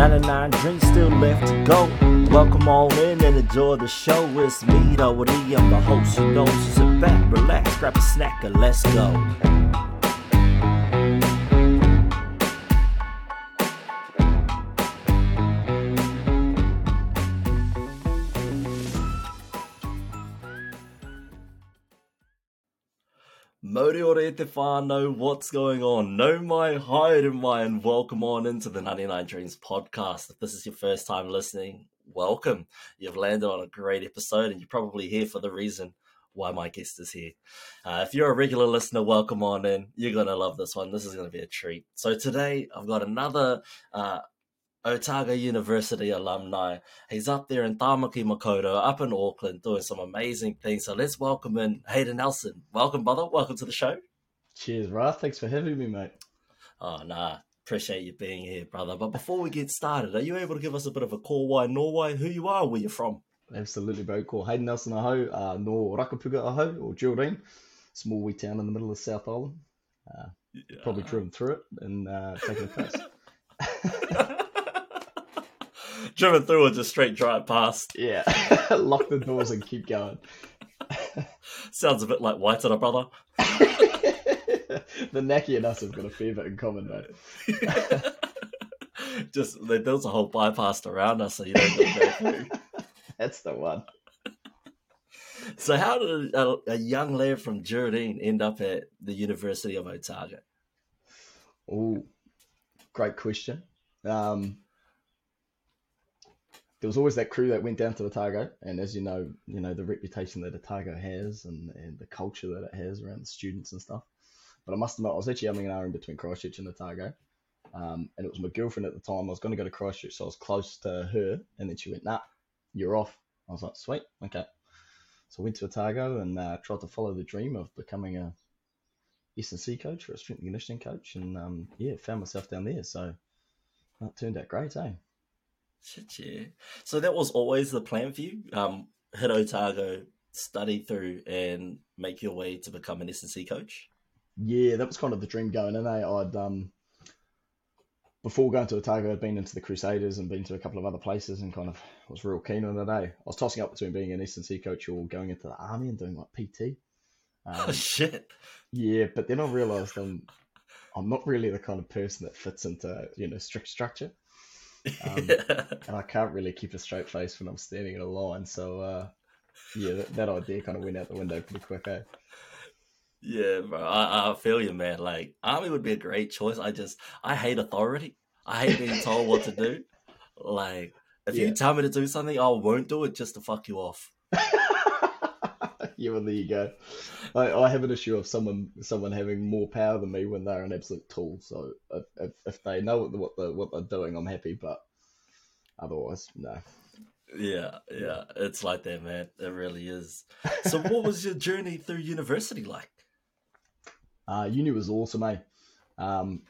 99 Dreams still left to go. Welcome all in and enjoy the show. It's me, though, I'm the host. You know, sit back, relax, grab a snack, and let's go. Te whānau, what's going on? No mai mai and welcome on into the 99 Dreams podcast. If this is your first time listening, welcome. You've landed on a great episode and you're probably here for the reason why my guest is here. Uh, if you're a regular listener, welcome on in. You're going to love this one. This is going to be a treat. So today I've got another uh, Otago University alumni. He's up there in Tamaki Makaurau, up in Auckland, doing some amazing things. So let's welcome in Hayden Nelson. Welcome, brother. Welcome to the show. Cheers, Ruth. Thanks for having me, mate. Oh, nah. Appreciate you being here, brother. But before we get started, are you able to give us a bit of a call why Norway, who you are, where you're from? Absolutely, bro. Cool. Hayden Nelson aho, uh, no Raukapuka aho, or Geraldine. Small wee town in the middle of South Island. Uh, yeah. Probably driven through it and uh, taken a piss. driven through or just straight drive past. Yeah, lock the doors and keep going. Sounds a bit like Waitara, brother. the Naki and us have got a fair bit in common, mate. just they built a whole bypass around us, so you don't go through. That's the one. So, how did a, a, young lad from Geraldine end up at the University of Otago? Oh, great question. Um, there was always that crew that went down to Otago, and as you know, you know the reputation that Otago has and, and the culture that it has around the students and stuff. But I must admit, I was actually having an hour in between Christchurch and Otago, um, and it was my girlfriend at the time. I was going to go to Christchurch, so I was close to her, and then she went, "Nah, you're off." I was like, "Sweet, okay." So I went to Otago and uh, tried to follow the dream of becoming a S&C coach or a strength and conditioning coach, and um, yeah, found myself down there. So that turned out great, eh? Shit, yeah. So that was always the plan for you. Um, hit Otago, study through, and make your way to become an S&C coach. Yeah, that was kind of the dream going in. Eh? I'd um, before going to Otago, I'd been into the Crusaders and been to a couple of other places, and kind of was real keen on it. Eh? I was tossing up between being an S&C coach or going into the army and doing like PT. Um, oh shit! Yeah, but then I realised I'm I'm not really the kind of person that fits into you know strict structure. Um, and I can't really keep a straight face when I'm standing in a line. So, uh, yeah, that, that, idea kind of went out the window pretty quick, eh? Yeah, bro. I, I feel you, man. Like, army would be a great choice. I just, I hate authority. I hate being told what to do. Like, if yeah. you tell me to do something, I won't do it just to fuck you off. yeah, well, there you go. I, I have an issue of someone someone having more power than me when they're an absolute tool. So if, if they know what, what, the, what they're doing, I'm happy. But otherwise, no. Yeah, yeah, it's like that, man. It really is. So, what was your journey through university like? Uh, uni was awesome, eh? Um,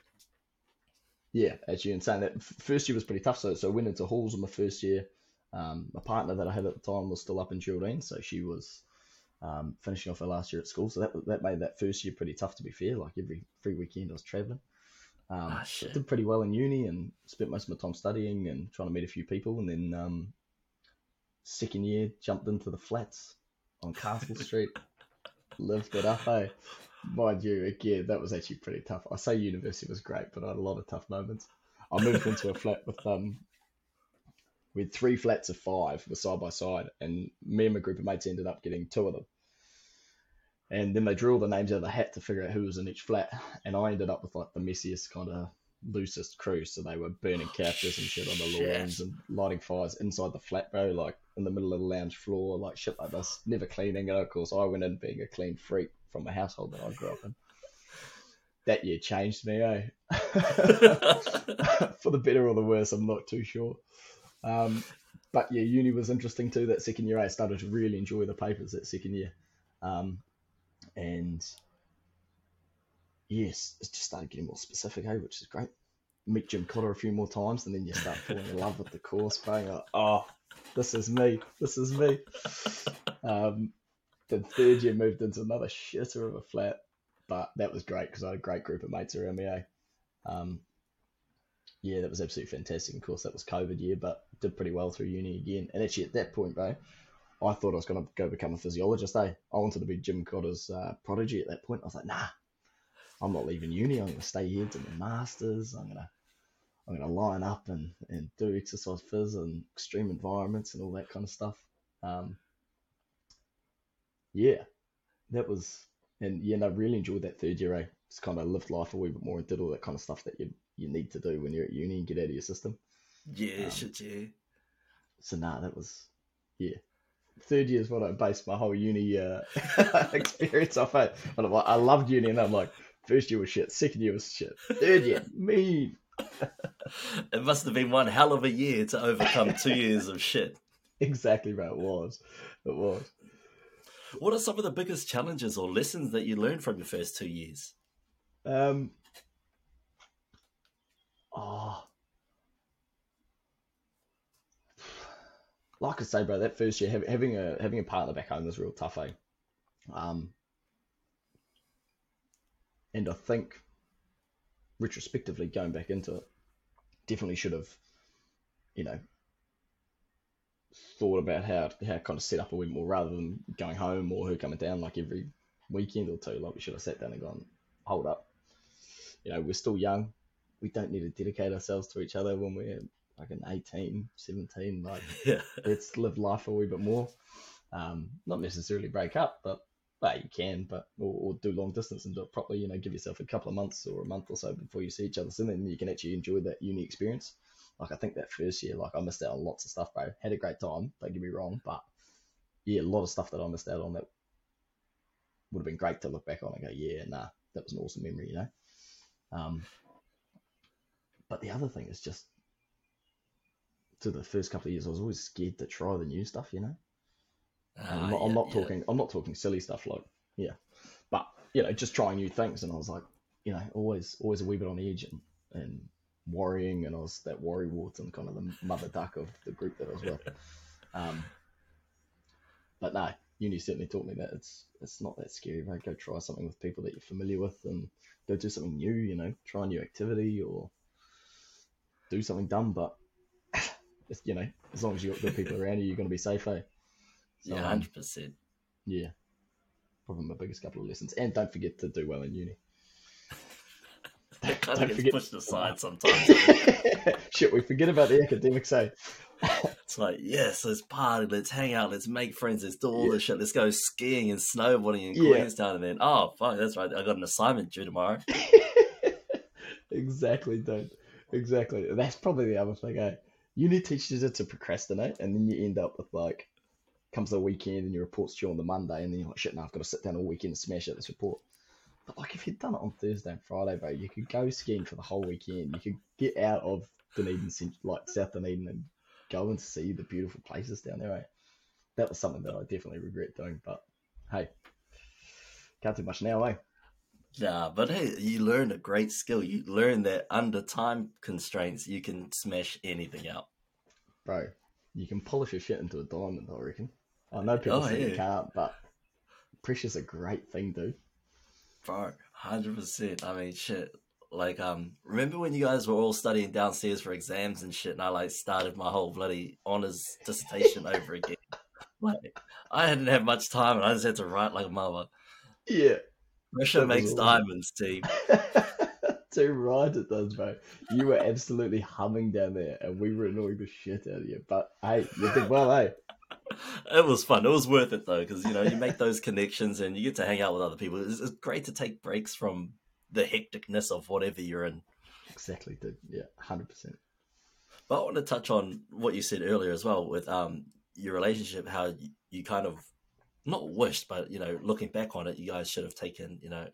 yeah, as you're saying that first year was pretty tough. So, so I went into halls in my first year. Um, my partner that I had at the time was still up in Geraldine, so she was um, finishing off her last year at school. So that that made that first year pretty tough to be fair. Like every free weekend I was traveling. Um, oh, did pretty well in uni and spent most of my time studying and trying to meet a few people. And then um, second year jumped into the flats on Castle Street, lived it up. Hey, mind you, again that was actually pretty tough. I say university was great, but I had a lot of tough moments. I moved into a flat with um we had three flats of five were side by side, and me and my group of mates ended up getting two of them. And then they drew all the names out of the hat to figure out who was in each flat, and I ended up with like the messiest kind of loosest crew. So they were burning couches and shit on the lawns and lighting fires inside the flat, bro, like in the middle of the lounge floor, like shit like this. Never cleaning. And of course, I went in being a clean freak from a household that I grew up in. That year changed me, eh? For the better or the worse, I'm not too sure. Um, but yeah, uni was interesting too. That second year, I started to really enjoy the papers that second year, um, and yes, it just started getting more specific, eh, which is great. Meet Jim Cotter a few more times, and then you start falling in love with the course, bro. Like, oh, this is me. This is me. Um, the third year moved into another shitter of a flat, but that was great because I had a great group of mates around me. Eh? Um, yeah, that was absolutely fantastic. Of course, that was COVID year, but did pretty well through uni again. And actually, at that point, bro, I thought I was going to go become a physiologist. Eh? I wanted to be Jim Cotter's uh, prodigy at that point. I was like, nah, I'm not leaving uni. I'm going to stay here, do my masters. I'm going to I'm going to line up and, and do exercise phys and extreme environments and all that kind of stuff. Um, yeah, that was, and yeah, and I really enjoyed that third year. I Just kind of lived life a wee bit more and did all that kind of stuff that you you need to do when you're at uni and get out of your system. Yeah, um, shit, yeah. So nah, that was yeah. Third year is what I based my whole uni uh, experience off at. But I'm like, I loved uni, and I'm like, first year was shit, second year was shit, third year, me. it must have been one hell of a year to overcome two years of shit. Exactly right, it was. It was. What are some of the biggest challenges or lessons that you learned from your first two years? Um, oh, like I say, bro, that first year having a having a partner back home was real tough, eh? Um, and I think retrospectively going back into it, definitely should have, you know, thought about how how kind of set up a week more rather than going home or her coming down like every weekend or two. Like we should have sat down and gone, hold up, you know, we're still young. We don't need to dedicate ourselves to each other when we're like an 18, 17. Like, yeah. let's live life a wee bit more. Um, not necessarily break up, but well, you can, but or, or, do long distance and do it properly. You know, give yourself a couple of months or a month or so before you see each other, so then you can actually enjoy that uni experience. Like I think that first year, like I missed out on lots of stuff, bro. Had a great time, don't get me wrong, but yeah, a lot of stuff that I missed out on that would have been great to look back on and go, yeah, nah, that was an awesome memory, you know. Um, but the other thing is just to the first couple of years, I was always scared to try the new stuff, you know. Uh, I'm not, yeah, I'm not yeah. talking. I'm not talking silly stuff like yeah, but you know, just trying new things. And I was like, you know, always, always a wee bit on edge and, and worrying. And I was that worry wart and kind of the mother duck of the group that I was with. Um, but no, uni certainly taught me that it's it's not that scary. Right? Go try something with people that you're familiar with and go do something new. You know, try a new activity or do something dumb. But you know, as long as you've got good people around you, you're going to be safe. Eh? So, yeah, um, hundred um, percent. Yeah, probably my biggest couple of lessons. And don't forget to do well in uni. That kind don't of gets pushed aside sometimes. Shit, we forget about the academic side. it's like, yes, let's party, let's hang out, let's make friends, let's do all yeah. this shit, let's go skiing and snowboarding in yeah. Queenstown, and then, oh, fuck, that's right, I got an assignment due tomorrow. exactly, dude. Exactly. That's probably the other thing, eh? Uni teaches you to procrastinate, and then you end up with like, comes the weekend and your report's due on the Monday, and then you're like, shit, now I've got to sit down all weekend and smash out this report. But like, if you'd done it on Thursday and Friday, bro, you could go skiing for the whole weekend. You could get out of Dunedin, since like South Dunedin, and go and see the beautiful places down there. Eh? That was something that I definitely regret doing, but hey, can't do much now, eh? Yeah, but hey, you learned a great skill. You learned that under time constraints, you can smash anything out. Bro, you can polish your shit into a diamond, I reckon. I know people oh, say yeah. you can't, but pressure's a great thing, dude. Bro, hundred percent. I mean, shit. Like, um, remember when you guys were all studying downstairs for exams and shit, and I like started my whole bloody honors dissertation over again. Like, I didn't have much time, and I just had to write like a mother. Yeah, pressure makes diamonds, team. Too right, it does, bro. You were absolutely humming down there, and we were annoying the shit out of you. But hey, you did well, eh? It was fun. It was worth it though, because you know you make those connections and you get to hang out with other people. It's, it's great to take breaks from the hecticness of whatever you're in. Exactly, dude. Yeah, hundred percent. But I want to touch on what you said earlier as well with um your relationship, how you, you kind of not wished, but you know, looking back on it, you guys should have taken you know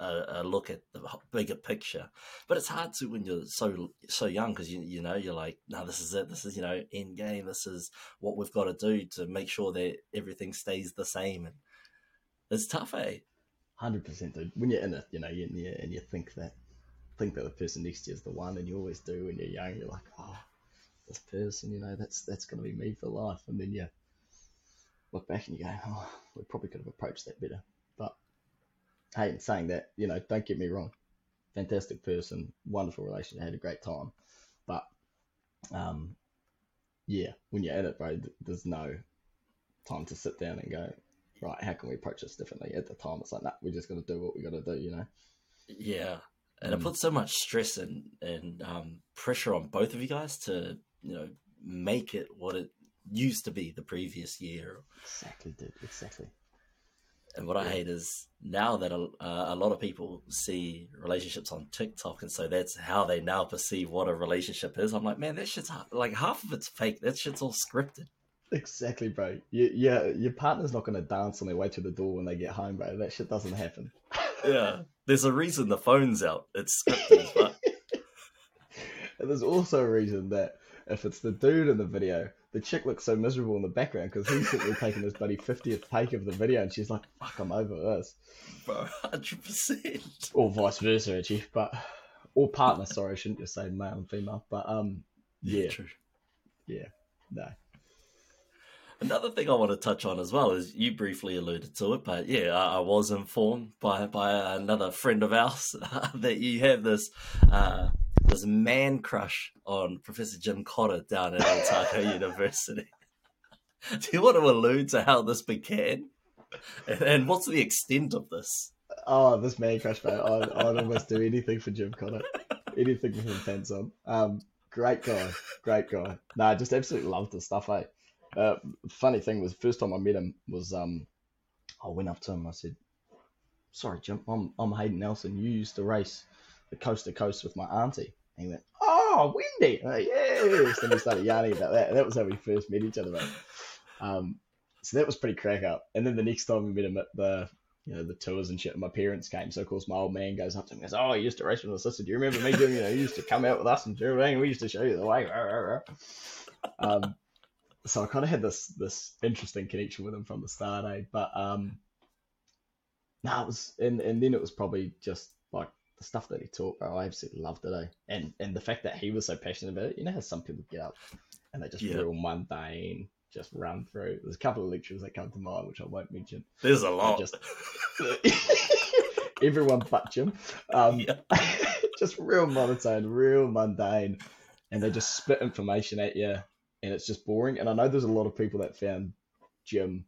a, a look at the bigger picture. But it's hard to when you're so so young because you you know you're like, no, this is it. This is you know end game. This is what we've got to do to make sure that everything stays the same. And it's tough, eh? Hundred percent, dude. When you're in it, you know, you, you and you think that think that the person next to you is the one, and you always do when you're young. You're like, oh, this person, you know, that's that's gonna be me for life. And then you look back and you go, oh, we probably could have approached that better. But hey, in saying that, you know, don't get me wrong, fantastic person, wonderful relationship, had a great time. But um, yeah, when you're in it, bro, there's no time to sit down and go, right, how can we approach this differently? At the time, it's like, nah, we're just to do what we got to do, you know? Yeah. And Mm. it puts so much stress and, and um, pressure on both of you guys to, you know, make it what it used to be the previous year. Exactly, dude. Exactly. And what I hate is now that a, uh, a lot of people see relationships on TikTok, and so that's how they now perceive what a relationship is. I'm like, man, that shit's like half of it's fake. That shit's all scripted. Exactly, bro. You, yeah, your partner's not going to dance on their way to the door when they get home, bro. That shit doesn't happen. Yeah, there's a reason the phone's out. It's scripted, but And there's also a reason that if it's the dude in the video, the chick looks so miserable in the background because he's simply taking his buddy 50th take of the video and she's like, fuck, I'm over this. bro, hundred percent. Or vice versa, actually. But, or partner, sorry, I shouldn't just say male and female. But, um, yeah, true. no. Another thing I want to touch on as well is you briefly alluded to it, but yeah, I, I was informed by by another friend of ours that you have this uh, this man crush on Professor Jim Cotter down at Otago University. Do you want to allude to how this began, and, and what's the extent of this? Oh, this man crush, mate. I'd, I'd almost do anything for Jim Connor. Anything with him pants on. Um, great guy. Great guy. Nah, just absolutely loved the stuff, eh? Uh, funny thing was, first time I met him was, um, I went up to him. I said, sorry, Jim, I'm, I'm Hayden Nelson. You used to race the coast to coast with my auntie. And he went, oh, Wendy. I'm like, yes. Then we started yarning about that. And that was how we first met each other, mate. Um, so that was pretty crack up. And then the next time we met him at the you know, the tours and shit. And my parents came, so of course my old man goes up to him and goes, "Oh, you used to race with my sister. Do you remember me doing? You know, you used to come out with us and Geraldine. We used to show you the way." Rah, rah, rah." Um, so I kind of had this this interesting connection with him from the start, eh? But um, no, it was, and and then it was probably just the stuff that he taught. Bro, I absolutely loved it, eh? And and the fact that he was so passionate about it. You know how some people get up and they just Yeah. real mundane, just run through. There's a couple of lectures that come to mind, which I won't mention. There's a lot. just- everyone but Jim. Um, Yeah. just real monotone, real mundane, and they just spit information at you, and it's just boring. And I know there's a lot of people that found Jim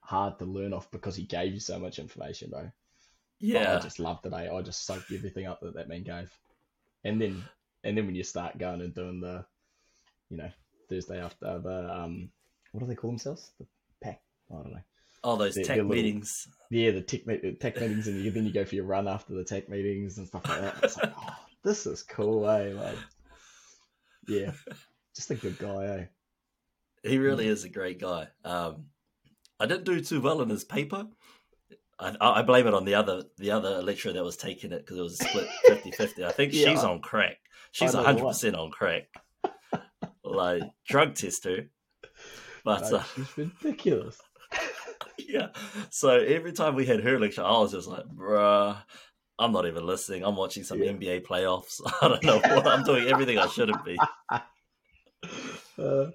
hard to learn off because he gave you so much information, bro. But yeah, I just loved it. Eh? I just soaked everything up that that man gave, and then and then when you start going and doing the, you know, Thursday after the um, what do they call themselves? The pack. I don't know. all those they're- tech they're little- meetings. Yeah, the tech, tech meetings, and you, then you go for your run after the tech meetings and stuff like that. It's like, oh, this is cool, eh? Like, yeah, just a good guy, eh? He really is a great guy. Um, I didn't do too well in his paper. I, I blame it on the other the other lecturer that was taking it because it was split 50-50. I think Yeah. she's on crack. She's hundred percent on crack. like drug test her. But No, uh, she's ridiculous. yeah, so every time we had her lecture, I was just like, bruh. I'm not even listening. I'm watching some Yeah. NBA playoffs. I don't know what I'm doing. Everything I shouldn't be. Uh,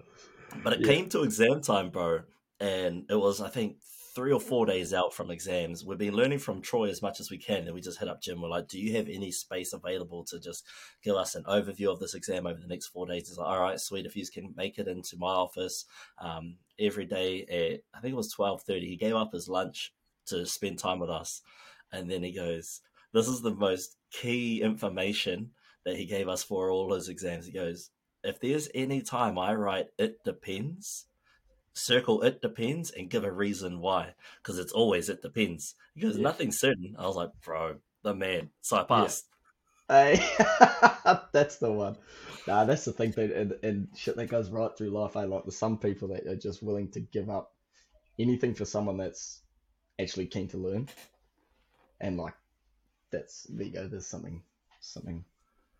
But it Yeah. came to exam time, bro, and it was I think three or four days out from exams. We've been learning from Troy as much as we can, and we just hit up Jim. We're like, "Do you have any space available to just give us an overview of this exam over the next four days?" He's like, "All right, sweet. If you can make it into my office um, every day at I think it was twelve thirty, he gave up his lunch to spend time with us, and then he goes, "This is the most key information." That he gave us for all his exams. He goes, if there's any time I write it depends, circle it depends and give a reason why. Because it's always it depends. Because Yeah. nothing's certain. I was like, bro, the man. So I passed. Hey, that's the one. Nah, that's the thing, dude, and, and shit that goes right through life. I like there's some people that are just willing to give up anything for someone that's actually keen to learn, and like that's there you go. There's something something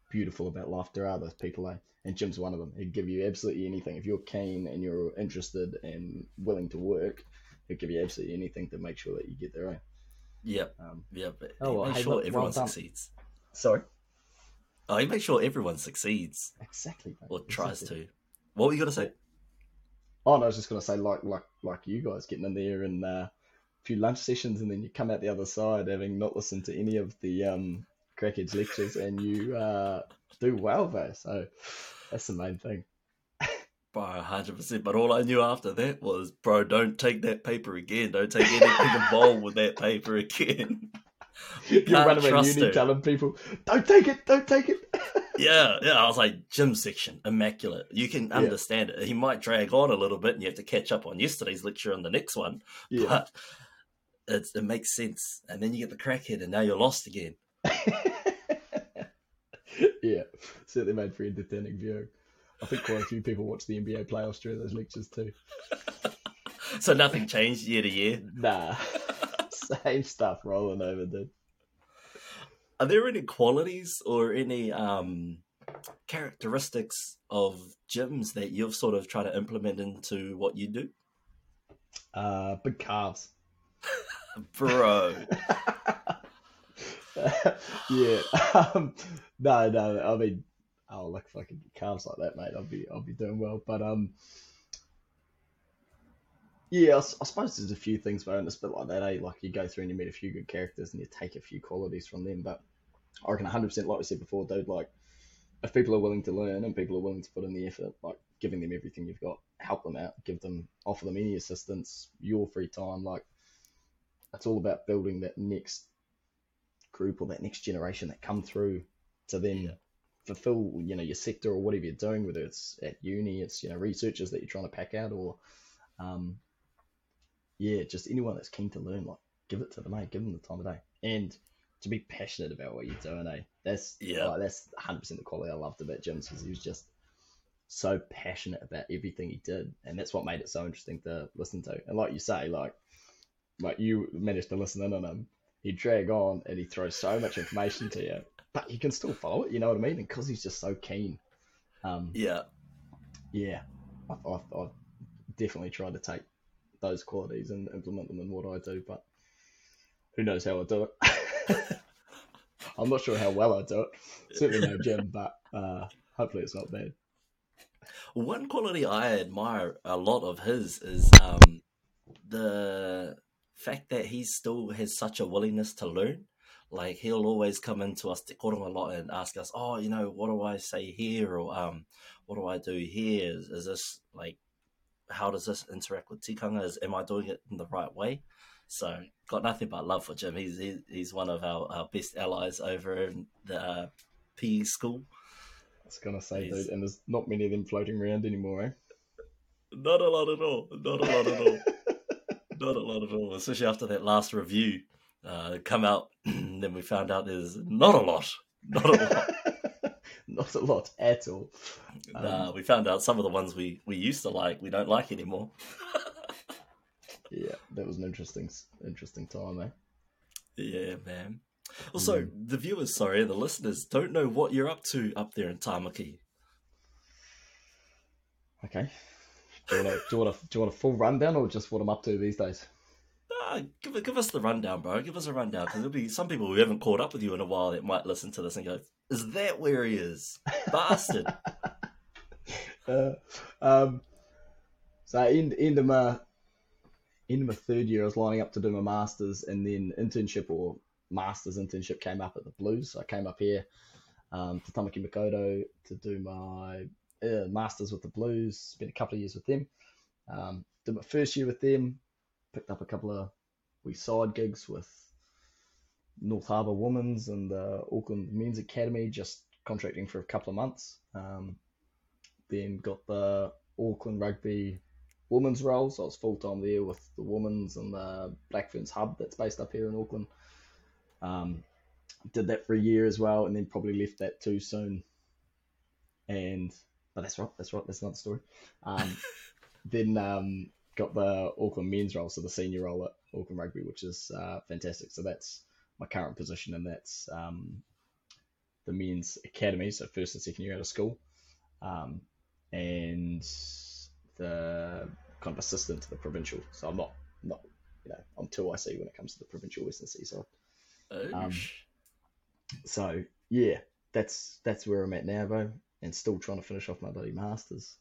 beautiful about life. There are those people, eh? And Jim's one of them. He'd give you absolutely anything if you're keen and you're interested and willing to work. He'd give you absolutely anything to make sure that you get there. Eh? Yep. Um, Yep. But Oh, he well, makes hey, sure look, everyone done. succeeds. sorry. Oh, he makes sure everyone succeeds Exactly. mate, or tries exactly. to. What were you going to say? Oh no, I was just gonna say like like like you guys getting in there and uh, a few lunch sessions, and then you come out the other side having not listened to any of the um crackheads lectures and you uh, do well, bro. So that's the main thing. Bro, hundred percent. But all I knew after that was, bro, don't take that paper again. Don't take anything involved with that paper again. You're run around uni telling people, "Don't take it, don't take it." yeah, yeah. I was like, Jim section, immaculate. You can understand yeah. it. He might drag on a little bit, and you have to catch up on yesterday's lecture on the next one. Yeah. But it makes sense. And then you get the crackhead, and now you're lost again. Yeah, certainly made for entertaining viewing. I think quite a few people watch the NBA playoffs during those lectures too. so nothing changed year to year. Nah, same stuff rolling over, dude. Are there any qualities or any um, characteristics of Jim's that you've sort of tried to implement into what you do? Uh, big calves. Bro. yeah. Um, no, no. I mean, oh, like fucking calves like that, mate. I'll be, I'll be doing well. But um, yeah, I, I suppose there's a few things, but it's a bit like that, eh? Like you go through and you meet a few good characters and you take a few qualities from them. But I reckon 100%, like I said before, dude, like if people are willing to learn and people are willing to put in the effort, like giving them everything you've got, help them out, give them, offer them any assistance, your free time, like it's all about building that next group or that next generation that come through to then yeah. fulfill, you know, your sector or whatever you're doing, whether it's at uni, it's, you know, researchers that you're trying to pack out or, um, yeah, just anyone that's keen to learn, like give it to them, mate, give them the time of day. And to be passionate about what you're doing, eh? That's yeah, like, that's 100 percent the quality I loved about Jim because he was just so passionate about everything he did, and that's what made it so interesting to listen to. And like you say, like like you managed to listen in on him, he drag on and he throws so much information to you, but you can still follow it. You know what I mean? And because he's just so keen. Um, yeah, yeah, I've, I've, I've definitely tried to take those qualities and implement them in what I do, but who knows how I do it. I'm not sure how well I do it. Certainly no Jim, but uh, hopefully it's not bad. One quality I admire a lot of his is um, the fact that he still has such a willingness to learn. Like he'll always come into us, to call him a lot, and ask us, "Oh, you know, what do I say here?" or um, "What do I do here? Is, is this like, how does this interact with tikanga? Is am I doing it in the right way?" So got nothing but love for Jim. He's he, he's one of our, our best allies over in the uh, PE school. I was gonna say, he's... dude, and there's not many of them floating around anymore, eh? Not a lot at all. Not a lot at all. not a lot at all. Especially after that last review uh, come out, then we found out there's not a lot. Not a lot. not a lot at all. Nah, um, we found out some of the ones we, we used to like, we don't like anymore. yeah, that was an interesting, interesting time, eh? Yeah, man. Also, mm. the viewers, sorry, the listeners don't know what you're up to up there in Tamaki. Okay. Do you, want a, do, you want a, do you want a full rundown or just what I'm up to these days? Uh, give, give us the rundown, bro. Give us a rundown because there'll be some people who haven't caught up with you in a while that might listen to this and go, "Is that where he is, bastard?" uh, um, so in end of my end of my third year, I was lining up to do my masters, and then internship or masters internship came up at the Blues. So I came up here um, to Tamaki Makaurau to do my uh, masters with the Blues. Spent a couple of years with them. Um, did my first year with them. Picked up a couple of we side gigs with North Harbour Women's and the Auckland Men's Academy, just contracting for a couple of months. Um, then got the Auckland Rugby Women's role, so I was full time there with the Women's and the Black Ferns Hub that's based up here in Auckland. Um, did that for a year as well, and then probably left that too soon. And but that's right, that's right, that's another story. Um, then um, got the Auckland men's role, so the senior role at Auckland Rugby, which is uh, fantastic. So that's my current position, and that's um, the men's academy, so first and second year out of school, um, and the kind of assistant to the provincial. So I'm not not you know I'm two IC when it comes to the provincial Western Seaside. Um, so yeah, that's that's where I'm at now, bro and still trying to finish off my bloody masters.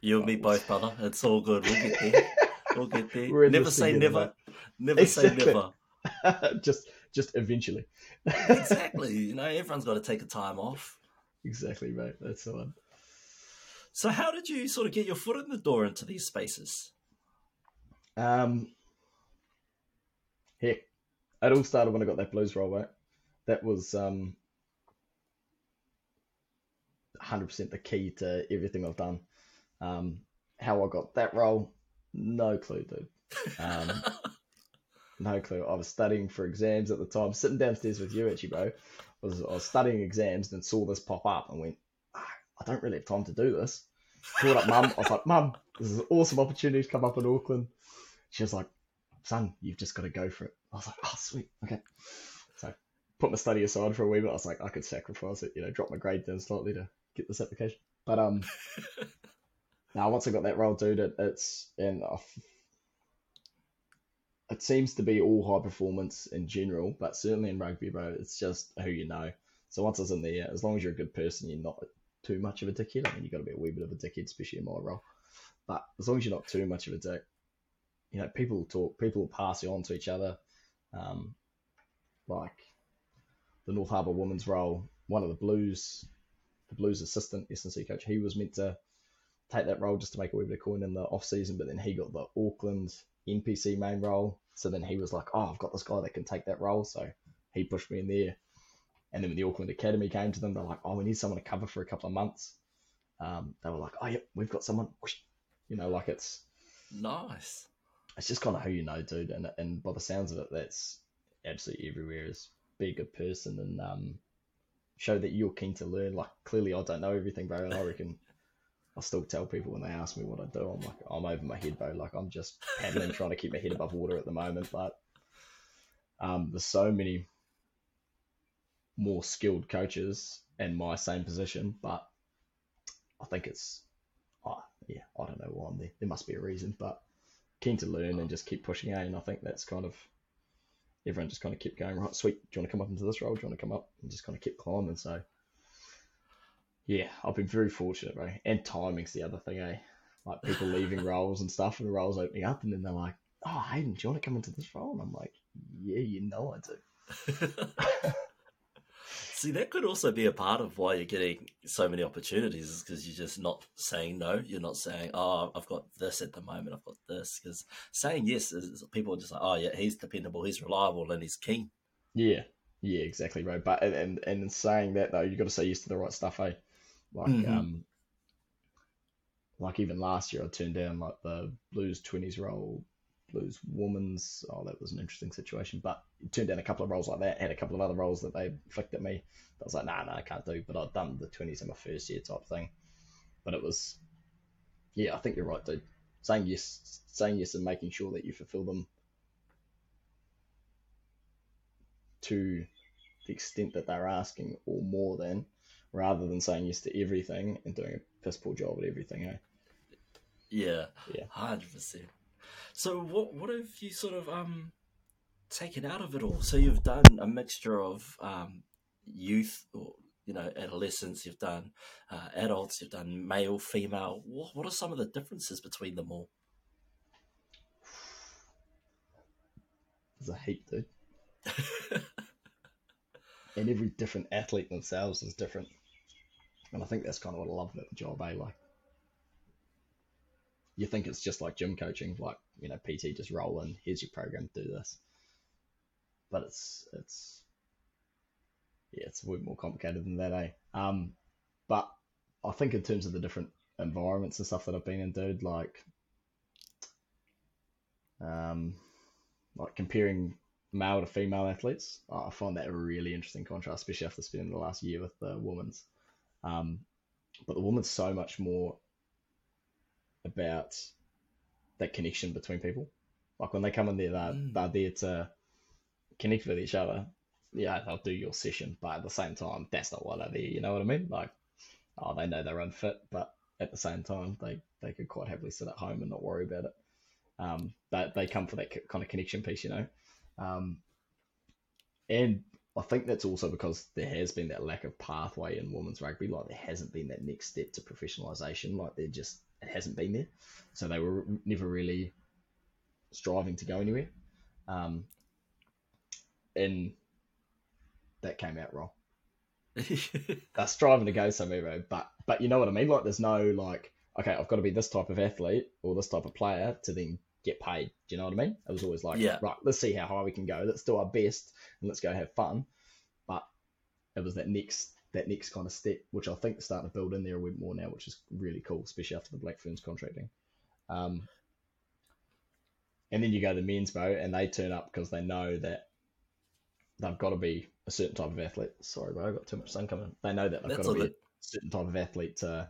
You and me both, brother. It's all good. We'll get there. We'll get there. never say together, never. Mate. Never exactly. say never. just just eventually. exactly. You know, everyone's got to take a time off. Exactly, mate. That's the one. So, how did you sort of get your foot in the door into these spaces? Um, heck, it all started when I got that blues role, right? That was um, 100% the key to everything I've done. Um, how I got that role, no clue, dude. Um, no clue. I was studying for exams at the time, sitting downstairs with you, actually, bro. I was, I was studying exams and saw this pop up and went, ah, I don't really have time to do this. Called up mum. I was like, Mum, this is an awesome opportunity to come up in Auckland. She was like, Son, you've just got to go for it. I was like, Oh, sweet. Okay. So put my study aside for a wee bit. I was like, I could sacrifice it, you know, drop my grade down slightly to get this application. But um, now once I got that role, dude, it, it's and I, it seems to be all high performance in general, but certainly in rugby, bro, it's just who you know. So once it's in there, as long as you're a good person, you're not too much of a dickhead. I mean, you got to be a wee bit of a dickhead, especially in my role. But as long as you're not too much of a dick, you know, people talk, people pass you on to each other. Um, like the North Harbour women's role, one of the Blues, the Blues assistant S&C coach, he was meant to take that role just to make a wee bit of coin in the off season, but then he got the Auckland NPC main role. So then he was like, "Oh, I've got this guy that can take that role." So he pushed me in there. And then when the Auckland Academy came to them, they're like, "Oh, we need someone to cover for a couple of months." Um, they were like, "Oh, yep, we've got someone." You know, like it's nice. It's just kind of who you know, dude. And and by the sounds of it, that's absolutely everywhere. Is be a good person and um, show that you're keen to learn. Like clearly, I don't know everything, bro. And I reckon I still tell people when they ask me what I do, I'm like, I'm over my head, bro. Like I'm just paddling, trying to keep my head above water at the moment. But um, there's so many more skilled coaches in my same position, but I think it's, oh, yeah, I don't know why I'm there. There must be a reason, but keen to learn and just keep pushing out. And I think that's kind of everyone just kind of kept going, right, sweet, do you want to come up into this role? Do you want to come up? And just kind of keep climbing. So yeah, I've been very fortunate, bro. And timing's the other thing, eh? Like people leaving roles and stuff, and the roles opening up, and then they're like, "Oh, Hayden, do you want to come into this role?" And I'm like, "Yeah, you know I do." See, that could also be a part of why you're getting so many opportunities, is because you're just not saying no. You're not saying, "Oh, I've got this at the moment. I've got this." Because saying yes is people are just like, "Oh, yeah, he's dependable, he's reliable, and he's keen." Yeah, yeah, exactly, bro. But and and, and in saying that though, you've got to say yes to the right stuff, eh? Like mm-hmm. um, like even last year, I turned down like the Blues twenties role, Blues women's. Oh, that was an interesting situation. But turned down a couple of roles like that. Had a couple of other roles that they flicked at me. I was like, nah, nah, I can't do. But I'd done the twenties in my first year type thing. But it was, yeah, I think you're right, dude. Saying yes, saying yes, and making sure that you fulfill them to the extent that they're asking, or more than rather than saying yes to everything and doing a piss poor job at everything. Eh? Yeah, yeah, hundred percent. So what what have you sort of um taken out of it all? So you've done a mixture of um, youth or you know adolescents. You've done uh, adults. You've done male, female. What what are some of the differences between them all? There's a heap, dude. and every different athlete themselves is different. And I think that's kind of what I love about the job, eh? Like, you think it's just like gym coaching, like, you know, PT just roll in, here's your program, do this. But it's, it's, yeah, it's a bit more complicated than that, eh? Um, but I think in terms of the different environments and stuff that I've been in, dude, like, um, like comparing male to female athletes, I find that a really interesting contrast, especially after spending the last year with the women's. Um, but the woman's so much more about that connection between people. Like when they come in there, they're, mm. they're there to connect with each other. Yeah, they'll do your session, but at the same time, that's not why they're there. You know what I mean? Like, oh, they know they're unfit, but at the same time, they, they could quite happily sit at home and not worry about it. Um, but they come for that kind of connection piece, you know. Um, and I think that's also because there has been that lack of pathway in women's rugby. Like there hasn't been that next step to professionalisation. Like they're just it hasn't been there. So they were never really striving to go anywhere. Um, and that came out wrong. They're striving to go somewhere. But but you know what I mean? Like there's no like, okay, I've got to be this type of athlete or this type of player to then get paid. Do you know what I mean? It was always like, Yeah. right, let's see how high we can go. Let's do our best and let's go have fun. But it was that next that next kind of step, which I think is starting to build in there a bit more now, which is really cool, especially after the Black Ferns contracting. Um, and then you go to the men's boat, and they turn up because they know that they've got to be a certain type of athlete. Sorry, bro, I've got too much sun coming. They know that they've That's got to be a certain type of athlete to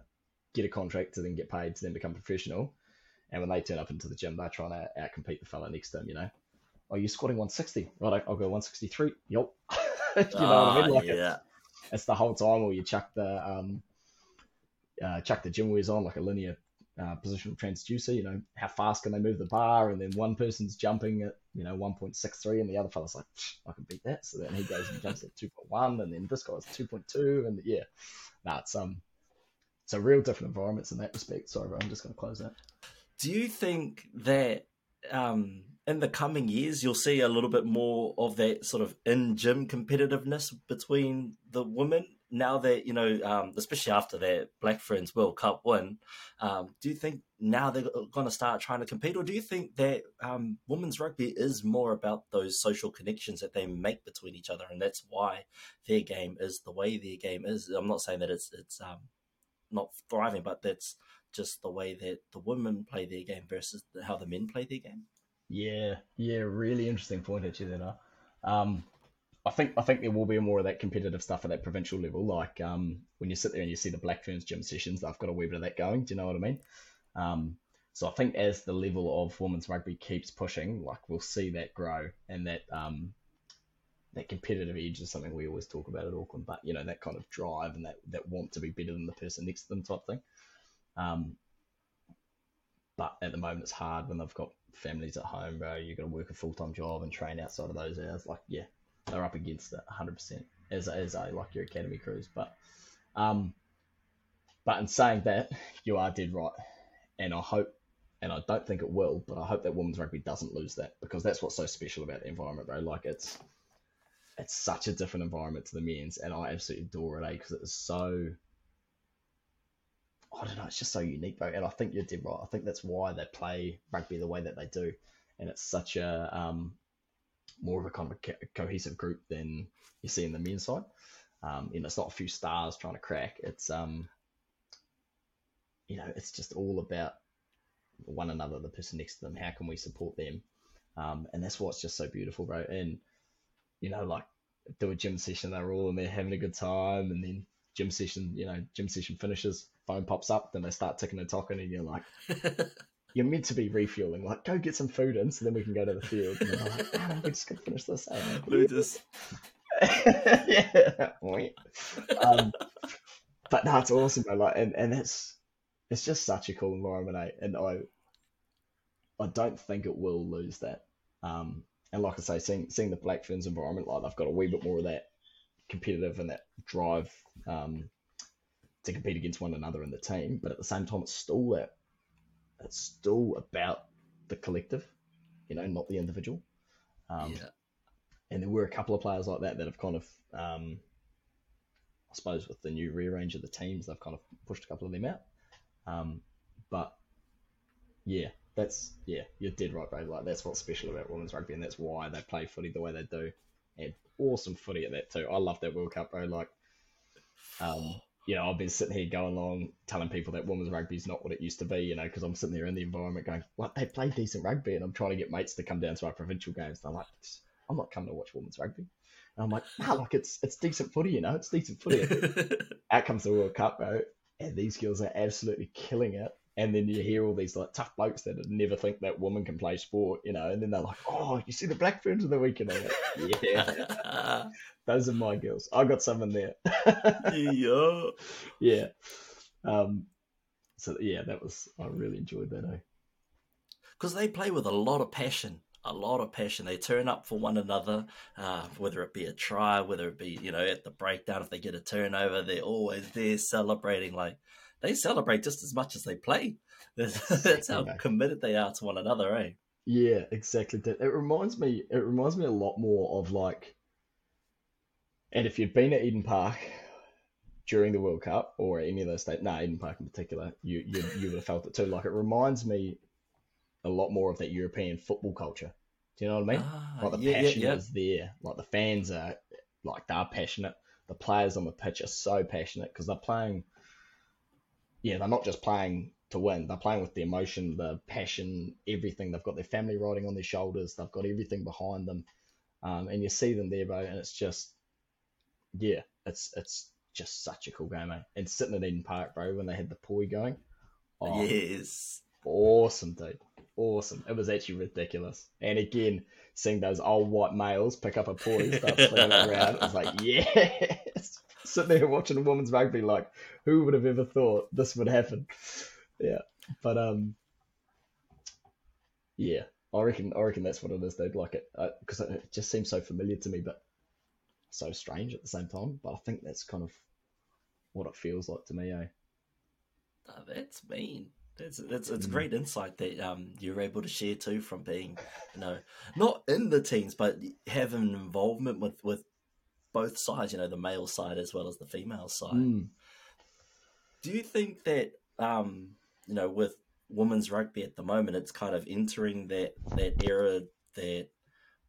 get a contract to then get paid to then become professional. And when they turn up into the gym, they're trying to outcompete the fella next to them. You know, oh, you're squatting 160, right? I'll go 163. Yep. you know what I mean? Ah, Like yeah. it's, it's the whole time, or you chuck the um, uh, chuck the GymAwares on like a linear uh, positional transducer. You know, how fast can they move the bar? And then one person's jumping at you know 1.63, and the other fella's like, I can beat that. So then he goes and jumps at 2.1, and then this guy's 2.2, and yeah, nah, it's um, it's a real different environments in that respect. Sorry, I'm just gonna close that. Do you think that um, in the coming years you'll see a little bit more of that sort of in gym competitiveness between the women now that you know, um, especially after that Black Ferns World Cup win? Um, do you think now they're going to start trying to compete, or do you think that um, women's rugby is more about those social connections that they make between each other, and that's why their game is the way their game is? I'm not saying that it's it's um, not thriving, but that's just the way that the women play their game versus how the men play their game. Yeah, yeah, really interesting point actually there. Nah. Um, I think I think there will be more of that competitive stuff at that provincial level. Like um, when you sit there and you see the Black Ferns gym sessions, they've got a wee bit of that going. Do you know what I mean? Um, so I think as the level of women's rugby keeps pushing, like we'll see that grow and that um, that competitive edge is something we always talk about at Auckland. But you know that kind of drive and that that want to be better than the person next to them type thing. Um, but at the moment it's hard when they've got families at home, bro. You've got to work a full time job and train outside of those hours. Like, yeah, they're up against it 100% as as a like your academy crews. But um, but in saying that, you are dead right, and I hope, and I don't think it will, but I hope that women's rugby doesn't lose that because that's what's so special about the environment, bro. Like it's it's such a different environment to the men's, and I absolutely adore it, eh? Because it's so I don't know, it's just so unique, bro. And I think you're dead right. I think that's why they play rugby the way that they do, and it's such a um, more of a kind of co- cohesive group than you see in the men's side. Um, you know, it's not a few stars trying to crack. It's um, you know, it's just all about one another, the person next to them. How can we support them? Um, and that's what's just so beautiful, bro. And you know, like do a gym session, they're all in there having a good time, and then gym session, you know, gym session finishes, phone pops up, then they start ticking and talking, and you're like, you're meant to be refueling, like go get some food in, so then we can go to the field. And they're like, "Ah, we just to finish this. eh?" I'm just yeah. um, but no, it's awesome, bro. Like, and, and it's it's just such a cool environment, eh? And I I don't think it will lose that. Um, and like I say, seeing seeing the Black Ferns environment, like they've got a wee bit more of that competitive and that drive um, to compete against one another in the team. But at the same time, it's still that it's still about the collective, you know, not the individual. Um, yeah. and there were a couple of players like that that have kind of, um, I suppose, with the new rearrange of the teams, they've kind of pushed a couple of them out. Um, but yeah, that's yeah, you're dead right, bro. Like that's what's special about women's rugby, and that's why they play footy the way they do. And awesome footy at that too. I love that World Cup, bro. Like, um, you know, I've been sitting here going along telling people that women's rugby is not what it used to be, you know, because I'm sitting there in the environment going, what, they play decent rugby. And I'm trying to get mates to come down to our provincial games. And I'm like, I'm not coming to watch women's rugby. And I'm like, nah, like it's it's decent footy, you know, it's decent footy. Out comes the World Cup, bro, and these girls are absolutely killing it. And then you hear all these like tough blokes that never think that women can play sport, you know, and then they're like, "Oh, you see the Black Ferns of the weekend?" Like, yeah, those are my girls. I got some in there. yeah. yeah. Um. So yeah, that was I really enjoyed that. Eh? because they play with a lot of passion a lot of passion they turn up for one another uh, whether it be a try whether it be you know at the breakdown if they get a turnover they're always there celebrating like they celebrate just as much as they play that's, how Exactly. committed they are to one another eh Yeah, exactly. It reminds me. It reminds me a lot more of like. And if you've been at Eden Park during the World Cup or any of those states, no, Eden Park in particular, you you you would have felt it too. Like it reminds me a lot more of that European football culture. Do you know what I mean? Ah, like the yeah, passion yeah, yeah. is there. Like the fans are like they're passionate. The players on the pitch are so passionate because they're playing. Yeah, they're not just playing to win. They're playing with the emotion, the passion, everything. They've got their family riding on their shoulders. They've got everything behind them, um, and you see them there, bro. And it's just, yeah, it's it's just such a cool game, mate. And sitting at Eden Park, bro, when they had the poi going, oh, Yes. awesome, dude. Awesome. It was actually ridiculous. And again, seeing those old white males pick up a poi, start slinging it around, it's like, yes. Sitting there watching a women's rugby, like, who would have ever thought this would happen? Yeah. But, um, yeah, I reckon, I reckon that's what it is, They'd Like it, because it just seems so familiar to me, but so strange at the same time. But I think that's kind of what it feels like to me, eh? Oh, that's mean. That's that's it's Mm. great insight that um you're able to share too from being, you know, not in the teams but having involvement with with both sides. You know, the male side as well as the female side. Mm. Do you think that um you know with women's rugby at the moment, it's kind of entering that that era that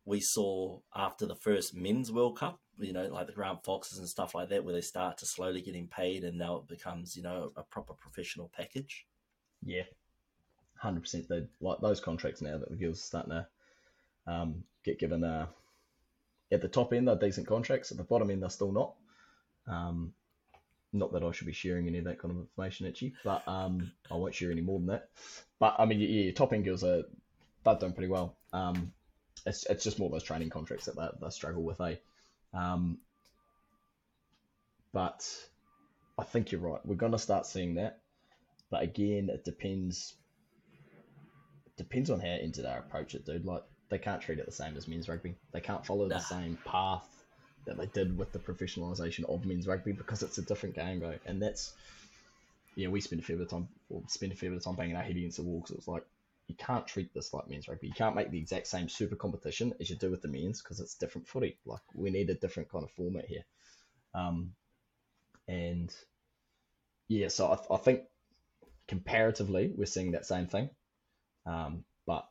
we saw after the first men's World Cup? You know, like the Grant Foxes and stuff like that, where they start to slowly getting paid, and now it becomes you know a proper professional package. Yeah, hundred percent. They like those contracts now that the girls are starting to um, get given. Uh, at the top end, they're decent contracts. At the bottom end, they're still not. Um, not that I should be sharing any of that kind of information at you, but um, I won't share any more than that. But I mean, yeah, yeah top end girls are they're doing pretty well. Um, it's it's just more those training contracts that they, they struggle with, eh? Um, but I think you're right. We're gonna start seeing that. But again, it depends. It depends on how into they approach it, dude. Like they can't treat it the same as men's rugby. They can't follow Nah. the same path that they did with the professionalization of men's rugby because it's a different game, bro. And that's yeah, we spend a fair bit of time, or spend a fair bit of time banging our head against the wall because it's like you can't treat this like men's rugby. You can't make the exact same super competition as you do with the men's because it's different footy. Like we need a different kind of format here. Um, and yeah, so I, I think comparatively we're seeing that same thing, um, but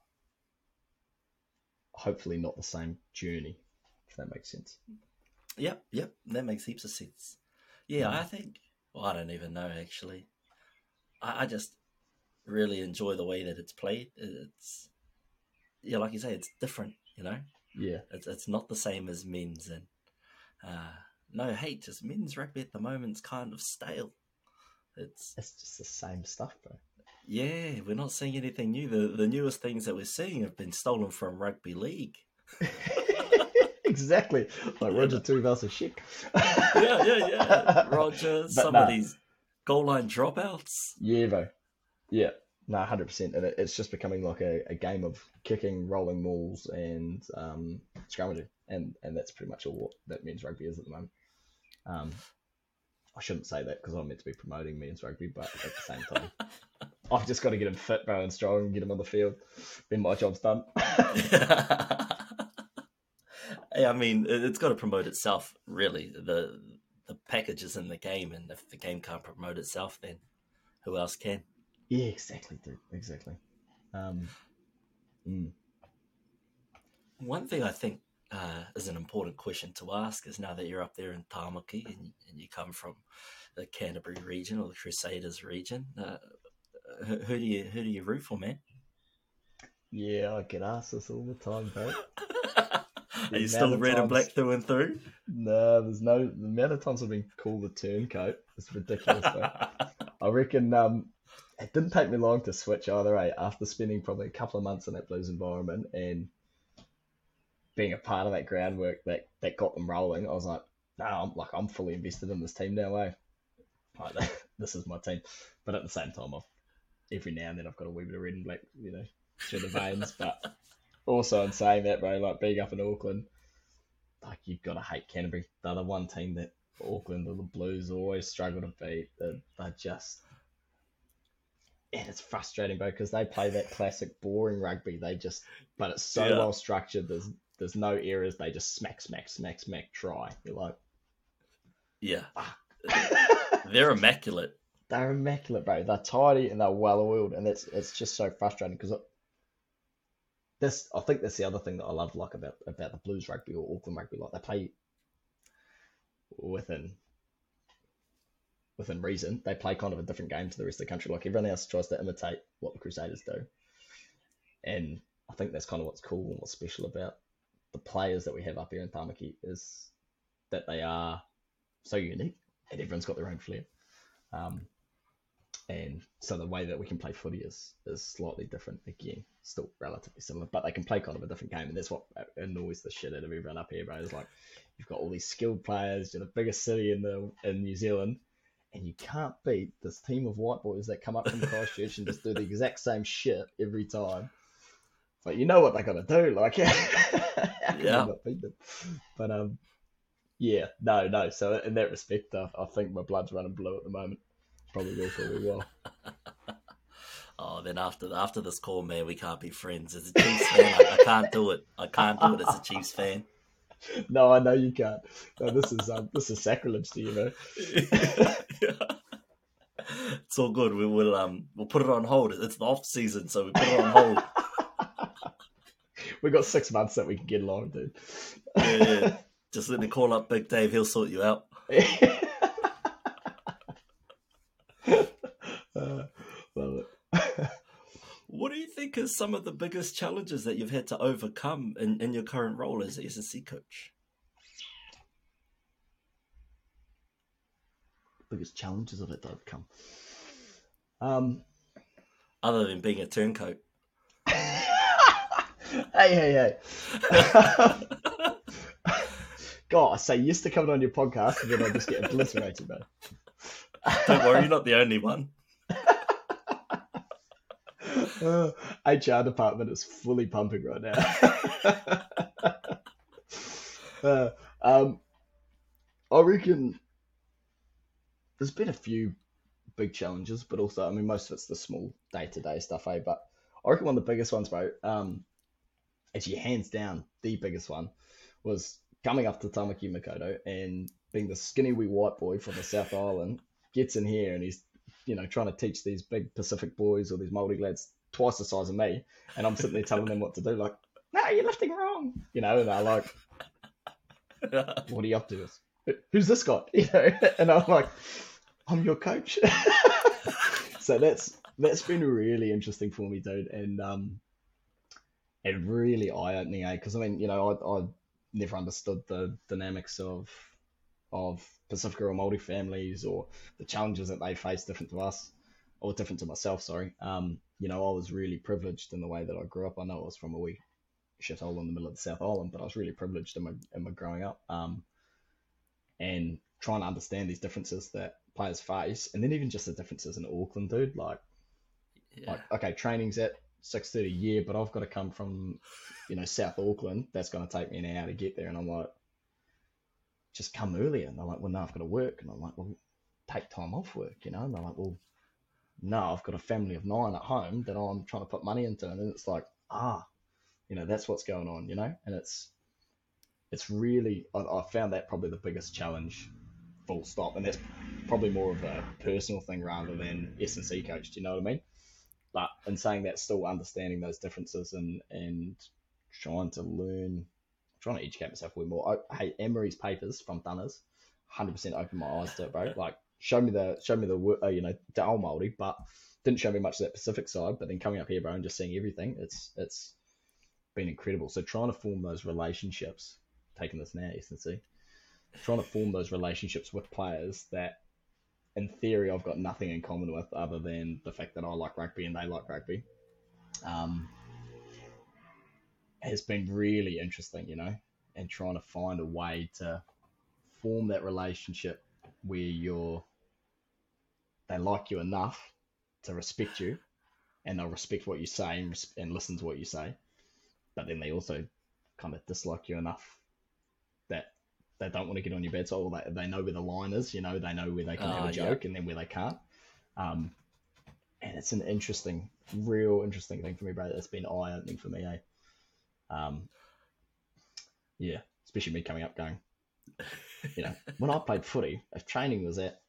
hopefully not the same journey. If that makes sense. Yep, yep, that makes heaps of sense. Yeah, Mm. I think. Well, I don't even know actually. I, I just really enjoy the way that it's played. It's yeah, like you say, it's different. You know, Yeah, it's it's not the same as men's, and uh, no hate, just men's rugby at the moment's kind of stale. It's it's just the same stuff, bro. Yeah, we're not seeing anything new. The the newest things that we're seeing have been stolen from rugby league. exactly, like Roger Tuivasa-Sheck. Yeah, yeah, yeah. Roger, some nah. of these goal line dropouts. Yeah, bro. Yeah, no, hundred percent, and it, it's just becoming like a, a game of kicking, rolling mauls, and um, scrummaging, and and that's pretty much all that men's rugby is at the moment. Um, I shouldn't say that because I'm meant to be promoting men's rugby, but at the same time, I've just got to get him fit, bro, and strong, and get him on the field. Then my job's done. Yeah, I mean, it- it's got to promote itself. Really, the the package is in the game, and if the game can't promote itself, then who else can? yeah, exactly, dude. Exactly. Um, mm, One thing I think uh, is an important question to ask is now that you're up there in Tamaki and, and you come from the Canterbury region or the Crusaders region, uh, who, who do you who do you root for, man? yeah, I get asked this all the time, bro. Are you still red and black through and through? No, there's no. The amount of times I've been called a turncoat is ridiculous. I reckon um, it didn't take me long to switch either. Eh? After spending probably a couple of months in that Blues environment and being a part of that groundwork that, that got them rolling, I was like, no, I'm like I'm fully invested in this team now. Eh? Like, this is my team. But at the same time, I've, every now and then I've got a wee bit of red and black, you know, through the veins. but also in saying that, bro, like being up in Auckland, like you've got to hate Canterbury. They're the one team that Auckland or the Blues always struggle to beat. They're, they're just, and it's frustrating, bro, because they play that classic boring rugby. They just, but it's so Yeah. well structured. There's there's no errors. They just smack, smack, smack, smack, try. You're like, Yeah, Ah. they're immaculate. they're immaculate, bro. They're tidy and they're well oiled, and that's it's just so frustrating because this. I think that's the other thing that I love, like about about the Blues rugby or Auckland rugby, like they play within within reason. They play kind of a different game to the rest of the country. Like everyone else tries to imitate what the Crusaders do, and I think that's kind of what's cool and what's special about the players that we have up here in Tamaki is that they are so unique and everyone's got their own flair. Um, and so the way that we can play footy is is slightly different. Again, still relatively similar, but they can play kind of a different game, and that's what annoys the shit out of everyone up here, bro. It's like you've got all these skilled players, you're the biggest city in the in New Zealand, and you can't beat this team of white boys that come up from Christchurch and just do the exact same shit every time. But you know what they're gonna do, like Yeah. not beat them? But um, yeah, no, no. So in that respect, I, I think my blood's running blue at the moment. Probably will for a while. Oh, then after after this call, man, we can't be friends. As a Chiefs fan, I, I can't do it. I can't do it as a Chiefs fan. No, I know you can't. No, this is um, this is sacrilege to you, man. it's all good. We will um we'll put it on hold. It's the off season, so we put it on hold. We got six months that we can get along, dude. Yeah, yeah. Just let me call up Big Dave. He'll sort you out. uh, love it. What do you think is some of the biggest challenges that you've had to overcome in, in your current role as a S&C coach? Biggest challenges of it to overcome. Um, Other than being a turncoat. Hey, hey, hey. God, I say yes to coming on your podcast, and then I just get obliterated, man. Don't worry, you're not the only one. Uh, HR department is fully pumping right now. uh, um, I reckon there's been a few big challenges, but also, I mean, most of it's the small day to day stuff, eh? But I reckon one of the biggest ones, bro, um, actually, hands down, the biggest one was coming up to Tamaki Makaurau and being the skinny wee white boy from the South Island gets in here and he's, you know, trying to teach these big Pacific boys or these Māori lads twice the size of me, and I'm sitting there telling them what to do, like, no, you're lifting wrong, you know, and they're like, what are you up to? Who's this guy? You know, and I'm like, I'm your coach. so that's that's been really interesting for me, dude, and um, and really eye opening, eh? Because I mean, you know, I, I never understood the dynamics of of Pacifica or Māori families or the challenges that they face different to us or different to myself. Sorry. Um, you know, I was really privileged in the way that I grew up. I know I was from a wee shithole in the middle of the South Island, but I was really privileged in my in my growing up. Um, and trying to understand these differences that players face, and then even just the differences in Auckland, dude. Like, Yeah. like okay, training's at six thirty, yeah, but I've got to come from, you know, South Auckland. That's going to take me an hour to get there, and I'm like, just come earlier. And they're like, well, no, I've got to work, and I'm like, well, take time off work, you know. And they're like, well, no, I've got a family of nine at home that I'm trying to put money into, and it's like, ah, you know, that's what's going on, you know, and it's it's really I, I found that probably the biggest challenge, full stop, and that's probably more of a personal thing rather than S and C coach. Do you know what I mean? But in saying that, still understanding those differences and and trying to learn, trying to educate myself a little more. I, hey, Emery's papers from Dunners, hundred percent opened my eyes to it, bro. Like show me the show me the uh, you know Ao Māori, but didn't show me much of that Pacific side. But then coming up here, bro, and just seeing everything, it's it's been incredible. So trying to form those relationships, taking this now, S&C, trying to form those relationships with players that, in theory, I've got nothing in common with other than the fact that I like rugby and they like rugby, um, has been really interesting, you know, and trying to find a way to form that relationship where you're they like you enough to respect you and they'll respect what you say and, res- and listen to what you say but then they also kind of dislike you enough they don't want to get on your bed, so they, they know where the line is you know they know where they can have Ah, a yeah. joke and then where they can't um, and it's an interesting real interesting thing for me bro that's been eye-opening for me eh? um, yeah especially me coming up going you know, when I played footy, if training was at,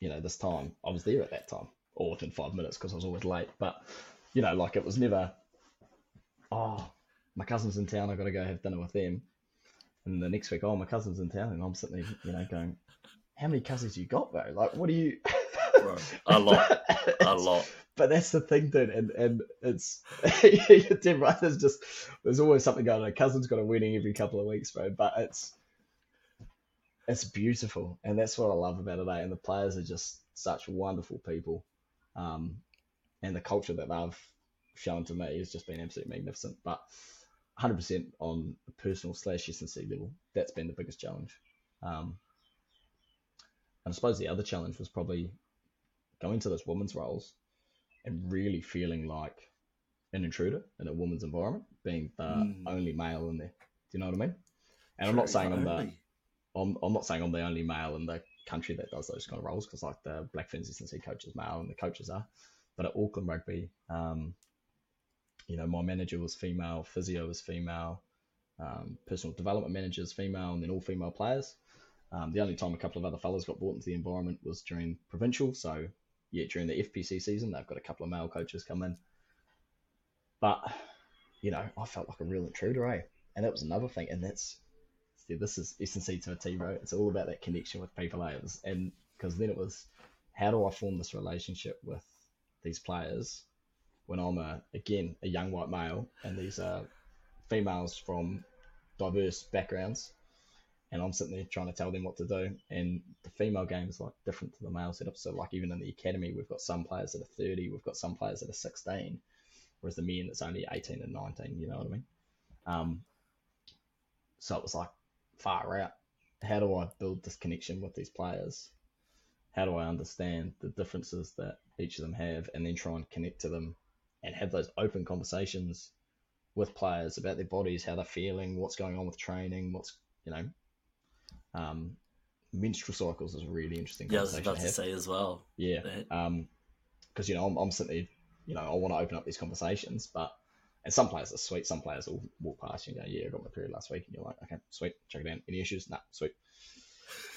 you know, this time, I was there at that time, or within five minutes because I was always late. But, you know, like it was never, oh, my cousin's in town, I've got to go have dinner with them. And the next week, oh, my cousin's in town, and I'm sitting there, you know, going, how many cousins you got, bro? Like, what do you? Bro, a lot, a lot. But that's the thing, dude, and and it's you're dead right. There's just there's always something going on. A cousin's got a wedding every couple of weeks, bro. But it's it's beautiful, and that's what I love about it. Eh? And the players are just such wonderful people, um, and the culture that they've shown to me has just been absolutely magnificent. But 100% on a personal slash S&C level, that's been the biggest challenge. Um, and I suppose the other challenge was probably going to those women's roles and really feeling like an intruder in a woman's environment, being the mm. only male in there. Do you know what I mean? And True, I'm not saying I'm the I'm, I'm not saying I'm the only male in the country that does those kind of roles because like the Black Ferns S&C coaches male and the coaches are, but at Auckland Rugby, um, you know, my manager was female, physio was female, um, personal development manager female, and then all female players. Um, the only time a couple of other fellas got brought into the environment was during provincial. So, yeah, during the FPC season, they've got a couple of male coaches come in. But, you know, I felt like a real intruder, eh? And that was another thing. And that's, see, this is S&C to a T, bro. It's all about that connection with people, eh? And because then it was, how do I form this relationship with these players when I'm a again a young white male and these are females from diverse backgrounds and I'm sitting there trying to tell them what to do. And the female game is like different to the male setup. So like even in the academy, we've got some players that are 30, we've got some players that are 16, whereas the men it's only 18 and 19. You know what I mean? Um, so it was like far out. How do I build this connection with these players? How do I understand the differences that each of them have, and then try and connect to them and have those open conversations with players about their bodies, how they're feeling, what's going on with training, what's you know, um, menstrual cycles is a really interesting. Yeah, I was about to, to say as well. Yeah, um, because you know I'm, I'm sitting you know, I want to open up these conversations, but and some players are sweet. Some players will walk past you and go, "Yeah, I got my period last week," and you're like, "Okay, sweet, check it out. Any issues? Nah, sweet."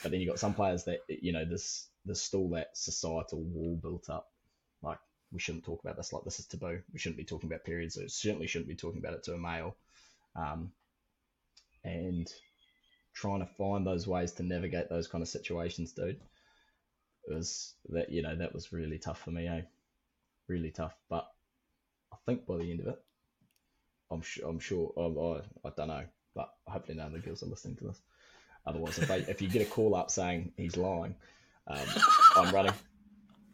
But then you got some players that you know there's there's still that societal wall built up, like we shouldn't talk about this like this is taboo. We shouldn't be talking about periods. So certainly shouldn't be talking about it to a male. Um, and trying to find those ways to navigate those kind of situations, dude, it was that you know that was really tough for me, eh? Really tough. But I think by the end of it, I'm sure. I'm sure. I, I, I don't know, but hopefully none of the girls are listening to this. Otherwise, if they, if you get a call up saying he's lying, um, I'm running.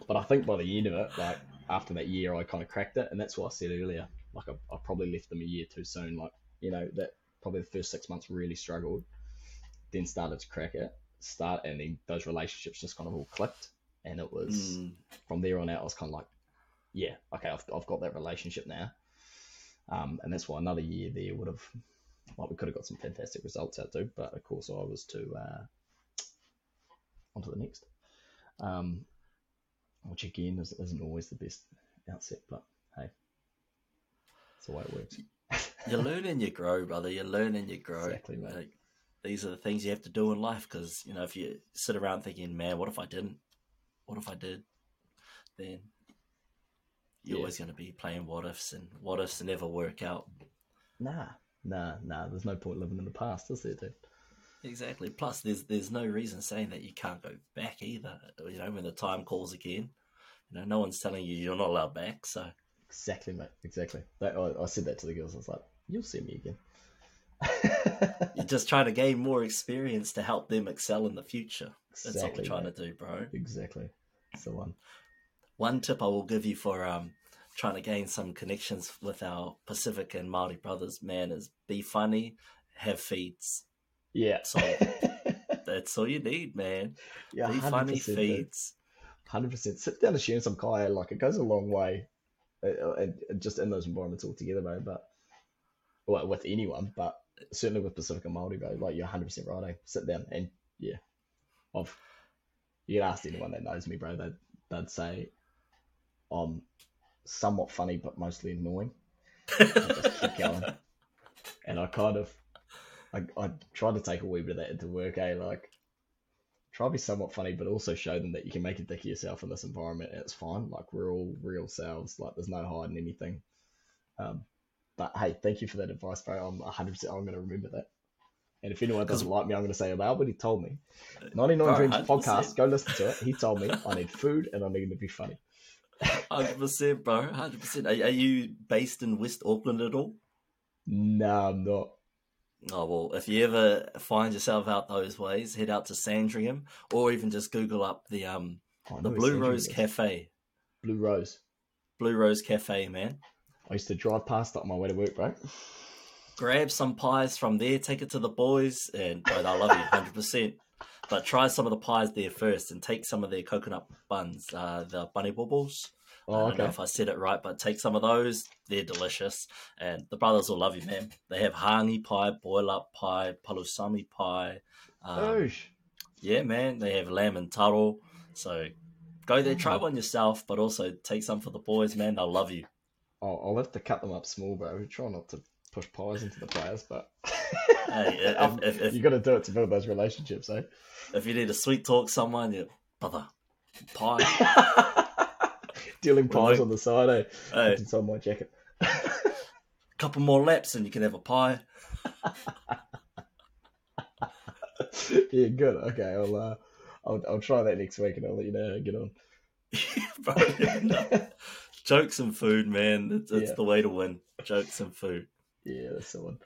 But I think by the end of it, like after that year, I kind of cracked it, and that's what I said earlier. Like I, I probably left them a year too soon. Like you know that probably the first six months really struggled, then started to crack it. Start and then those relationships just kind of all clicked, and it was mm. from there on out. I was kind of like, yeah, okay, I've I've got that relationship now, um, and that's why another year there would have. Well, we could have got some fantastic results out too, but of course I was to uh, on to the next. Um, which again is, isn't always the best outset, but hey, it's the way it works. you learn and you grow, brother. You learn and you grow. Exactly, mate. Like, these are the things you have to do in life because you know if you sit around thinking, "Man, what if I didn't? What if I did?" Then you're yeah. always going to be playing what ifs, and what ifs never work out. Nah, nah, nah. There's no point living in the past, is there, dude? Exactly. Plus, there's there's no reason saying that you can't go back either. You know, when the time calls again, you know, no one's telling you you're not allowed back. So exactly, mate. Exactly. That, I, I said that to the girls. I was like, "You'll see me again." you're just trying to gain more experience to help them excel in the future. That's exactly, what we're trying mate. to do, bro. Exactly. That's the one. One tip I will give you for um trying to gain some connections with our Pacific and Maori brothers, man, is be funny, have feeds yeah. So that's all you need, man. Yeah, Be funny feeds. Hundred percent. Sit down and share some kaya. Like it goes a long way, uh, uh just in those environments altogether, bro. But well, with anyone, but certainly with Pacific and Maori, bro. Like you're hundred percent right. Eh? Sit down and yeah, I've you can ask anyone that knows me, bro. They'd they'd say I'm somewhat funny but mostly annoying. I just keep going, and I kind of I, I tried to take a wee bit of that into work, eh? Like, try to be somewhat funny, but also show them that you can make a dick of yourself in this environment and it's fine. Like we're all real selves. Like there's no hiding anything. Um, but hey, thank you for that advice, bro. I'm 100. percent I'm going to remember that. And if anyone doesn't like me, I'm going to say about what he told me. 99 Dreams podcast. Go listen to it. He told me I need food and I need to be funny. Hundred percent, bro. Hundred percent. Are, are you based in West Auckland at all? No, I'm not. Oh well, if you ever find yourself out those ways, head out to Sandringham, or even just Google up the um Oh, the Blue Rose. Cafe. Blue Rose. Blue Rose Cafe, man. I used to drive past that on my way to work, bro. Grab some pies from there, take it to the boys, and bro, they'll love you hundred percent. But try some of the pies there first, and take some of their coconut buns, uh, the bunny bubbles. I Oh, don't know if I said it right, but take some of those. They're delicious, and the brothers will love you, man. They have hangi pie, boil up pie, palusami pie. Um, yeah, man, they have lamb and taro. So go there, try Oh. one yourself, but also take some for the boys, man. They'll love you. I'll, I'll have to cut them up small, bro. We try not to push pies into the players, but Hey, if- if- if- you got to do it to build those relationships, eh? If you need to sweet talk someone, you brother pie. Dealing pies on the side, eh? hey, It's inside my jacket. A couple more laps and you can have a pie. yeah, good. Okay, I'll uh, I'll I'll try that next week and I'll let you know how I get on. Bro, no. Jokes and food, man. It's, it's Yeah. the way to win. Jokes and food. Yeah, that's the one.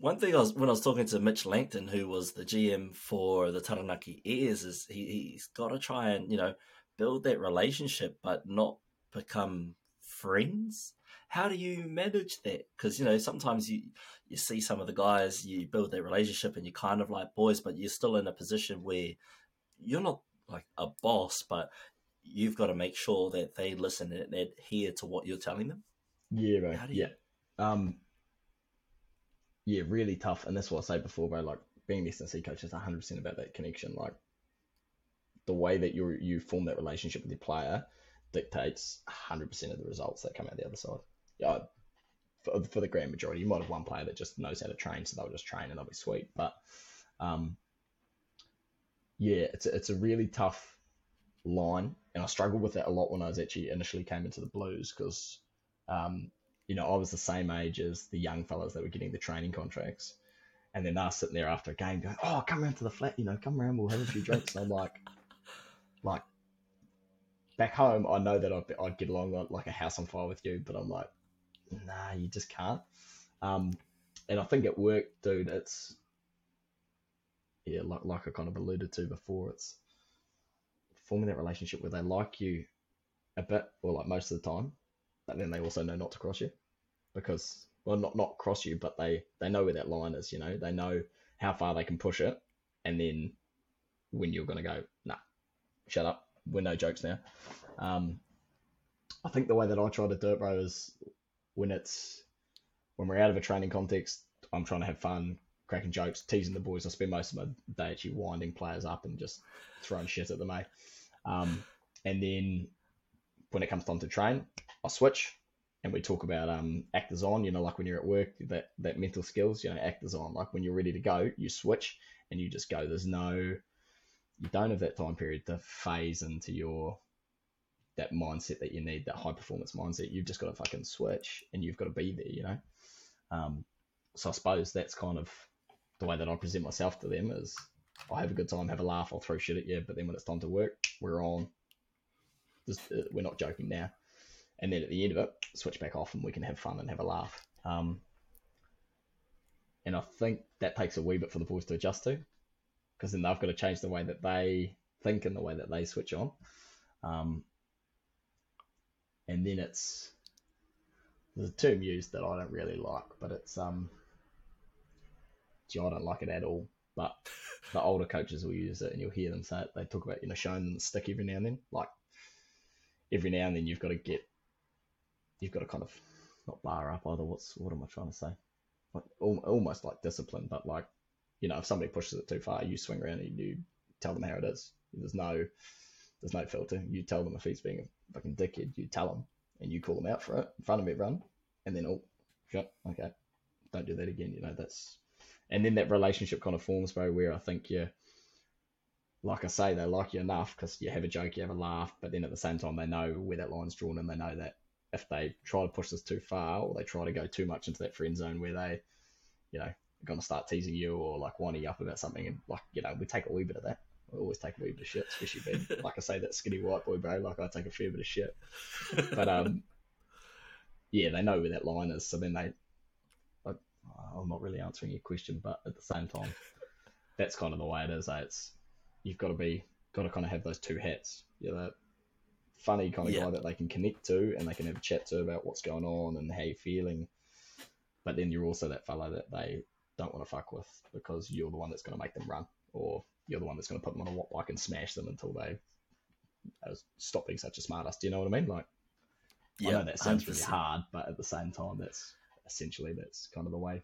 One thing I was when I was talking to Mitch Langton, who was the GM for the Taranaki Airs, is he, he's got to try and you know build that relationship, but not become friends. How do you manage that? Because you know sometimes you you see some of the guys, you build that relationship, and you're kind of like boys, but you're still in a position where you're not like a boss, but you've got to make sure that they listen and adhere to what you're telling them. Yeah, bro. How do you- Yeah. Um. Yeah, really tough, and that's what I say before, bro. Like being an S&C coach is 100 percent about that connection. Like the way that you you form that relationship with your player dictates 100 percent of the results that come out the other side. Yeah. For, for the grand majority, you might have one player that just knows how to train, so they'll just train and they'll be sweet. But, um, yeah, it's a, it's a really tough line, and I struggled with it a lot when I was actually initially came into the Blues because um, you know, I was the same age as the young fellas that were getting the training contracts. And then they're sitting there after a game going, Oh, come around to the flat, you know, come around, we'll have a few drinks. And I'm like, like, back home, I know that I'd, I'd get along like, like a house on fire with you, but I'm like, nah, you just can't. Um, and I think at work, dude, it's, yeah, like, like I kind of alluded to before, it's forming that relationship where they like you a bit, or like most of the time, but then they also know not to cross you because well not not cross you but they they know where that line is you know they know how far they can push it and then when you're going to go nah shut up we're no jokes now um i think the way that i try to do it bro is when it's when we're out of a training context i'm trying to have fun cracking jokes teasing the boys i spend most of my day actually winding players up and just throwing shit at them eh? um and then when it comes time to train I switch and we talk about um actors on, you know, like when you're at work, that that mental skills, you know, actors on. Like when you're ready to go, you switch and you just go. There's no you don't have that time period to phase into your that mindset that you need, that high performance mindset. You've just got to fucking switch and you've got to be there, you know. Um so I suppose that's kind of the way that I present myself to them is I have a good time, have a laugh, I'll throw shit at you, but then when it's time to work, we're on. Just, uh, we're not joking now and then at the end of it, switch back off and we can have fun and have a laugh. Um, and I think that takes a wee bit for the boys to adjust to, because then they've got to change the way that they think and the way that they switch on. Um, and then it's there's a term used that I don't really like, but it's um, gee, I don't like it at all. But the older coaches will use it, and you'll hear them say it. They talk about you know showing them the stick every now and then, like every now and then you've got to get you've got to kind of not bar up either. What's what am I trying to say? Like almost like discipline, but like you know, if somebody pushes it too far, you swing around and you tell them how it is. There's no there's no filter. You tell them if he's being a fucking dickhead, you tell him and you call him out for it in front of everyone, and then oh shut okay, don't do that again. You know that's and then that relationship kind of forms, bro. Where I think you like I say, they like you enough because you have a joke, you have a laugh, but then at the same time, they know where that line's drawn and they know that if they try to push this too far or they try to go too much into that friend zone where they, you know, going to start teasing you or like winding you up about something, and like, you know, we take a wee bit of that. We always take a wee bit of shit, especially being, like I say, that skinny white boy, bro. Like, I take a fair bit of shit. But, um, yeah, they know where that line is. So then they, I, I'm not really answering your question, but at the same time, that's kind of the way it is. Eh? It's you've got to be got to kind of have those two hats. You're that funny kind of yeah. guy that they can connect to and they can have a chat to about what's going on and how you're feeling. But then you're also that fellow that they don't want to fuck with because you're the one that's going to make them run, or you're the one that's going to put them on a watt bike and smash them until they stop being such a smartass. Do you know what I mean? Like, yeah, I know that sounds 100%. really hard, but at the same time, that's essentially that's kind of the way.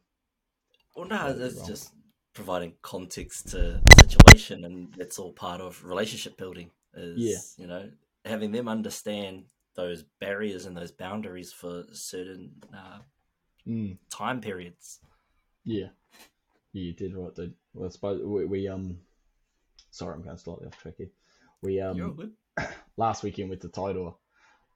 Well, no, it's just providing context to the situation, and it's all part of relationship building. Is yeah. you know having them understand those barriers and those boundaries for certain uh, mm. time periods. Yeah, yeah, you did right, dude. Well, I suppose we, we um, sorry, I'm going slightly off track here. We um, last weekend with the Tairua,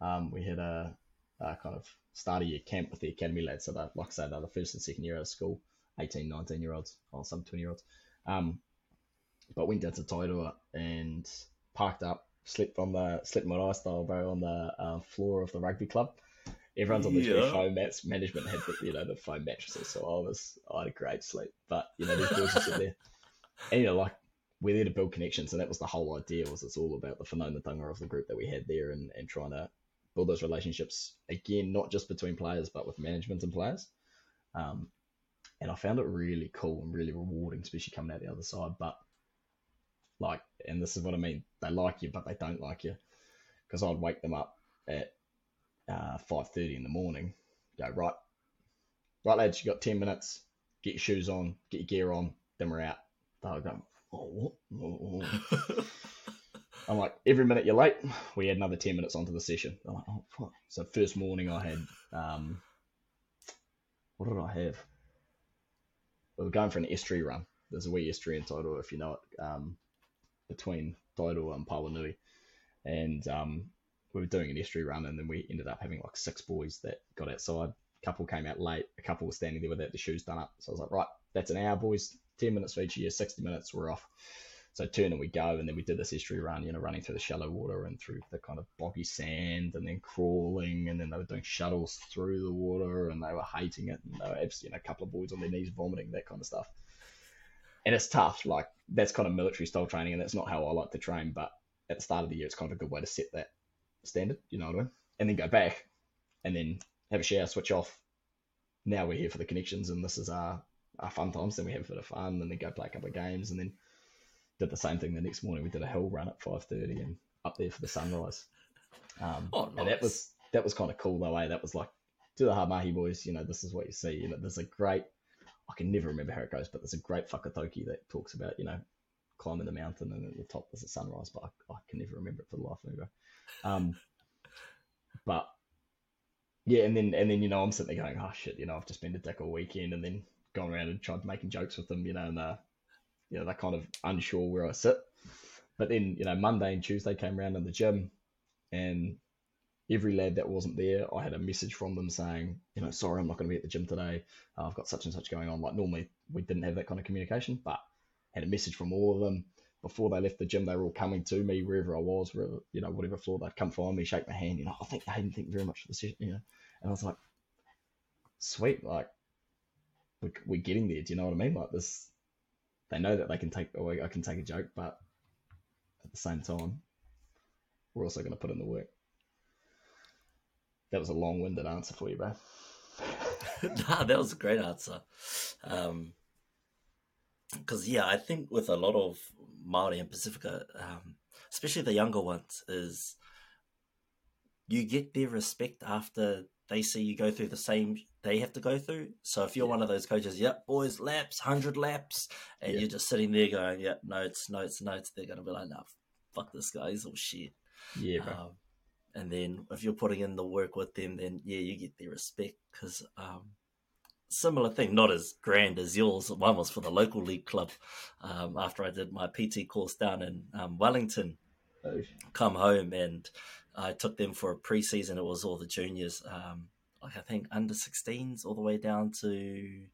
um, we had a, a, kind of start of year camp with the academy lads. So that, like I said, they're the first and second year out of school, 18, 19 year olds, or some 20 year olds. Um, but went down to Tairua and parked up, slept on the slept my ice style, bro, on the uh, floor of the rugby club. Everyone's on the yeah. foam mats. Management had the you know the foam mattresses, so I was I had a great sleep. But you know these boys sit there, and you know like we're there to build connections, and that was the whole idea. Was it's all about the whanaungatanga of the group that we had there, and and trying to build those relationships again, not just between players, but with management and players. Um, and I found it really cool and really rewarding, especially coming out the other side. But like, and this is what I mean, they like you, but they don't like you, because I'd wake them up at uh, five thirty in the morning, go right, right lads, you got ten minutes, get your shoes on, get your gear on, then we're out. They'll go, oh what? Oh. I'm like, every minute you're late, we add another 10 minutes onto the session. I'm like, oh, fuck. So, first morning I had, um, what did I have? we were going for an estuary run. There's a wee estuary in Tairua, if you know it, um, between Tairua and Pauanui. And um, we were doing an estuary run, and then we ended up having like six boys that got outside. A couple came out late. A couple were standing there without the shoes done up. So I was like, right, that's an hour, boys. 10 minutes for each you, 60 minutes, we're off. So turn and we go, and then we did this estuary run, you know, running through the shallow water and through the kind of boggy sand, and then crawling, and then they were doing shuttles through the water, and they were hating it, and they were, you know, a couple of boys on their knees vomiting, that kind of stuff. And it's tough, like that's kind of military style training, and that's not how I like to train. But at the start of the year, it's kind of a good way to set that standard, you know what I mean? And then go back, and then have a shower, switch off. Now we're here for the connections, and this is our our fun times. Then we have a bit of fun, and then go play a couple of games, and then did the same thing the next morning. We did a hill run at five thirty and up there for the sunrise. Um, oh, nice. And that was that was kind of cool though. Eh? That was like to the Hamahi boys. You know, this is what you see. You know, there's a great. I can never remember how it goes, but there's a great whakataukī that talks about you know climbing the mountain and at the top there's a sunrise, but I, I can never remember it for the life of me. Um, but yeah, and then and then you know I'm sitting there going, oh shit, you know I've just been to dick all weekend, and then gone around and tried making jokes with them, you know, and uh, you know, they're kind of unsure where I sit. But then, you know, Monday and Tuesday came around in the gym and every lad that wasn't there, I had a message from them saying, you know, sorry, I'm not going to be at the gym today. Uh, I've got such and such going on. Like normally we didn't have that kind of communication, but had a message from all of them before they left the gym. They were all coming to me wherever I was, wherever, you know, whatever floor they'd come find me, shake my hand. You know, I think they didn't think very much of the session. You know, and I was like, sweet, like we, we're getting there. Do you know what I mean? Like this, they know that they can take away. I can take a joke, but at the same time, we're also going to put in the work. That was a long-winded answer for you, bro. nah, that was a great answer. Um, because yeah, I think with a lot of Maori and Pacifica, um, especially the younger ones, is you get their respect after they see you go through the same they have to go through. So if you're yeah. one of those coaches, yep, boys, laps, hundred laps, and you're just sitting there going, yep, notes, notes, notes, they're gonna be like, no, fuck this guy, he's all shit. Yeah, bro. Um, and then if you're putting in the work with them, then yeah, you get their respect because um, similar thing, not as grand as yours. One was for the local league club. Um, after I did my PT course down in um, Wellington, Oh, come home and I took them for a preseason. It was all the juniors, um, like I think under 16s, all the way down to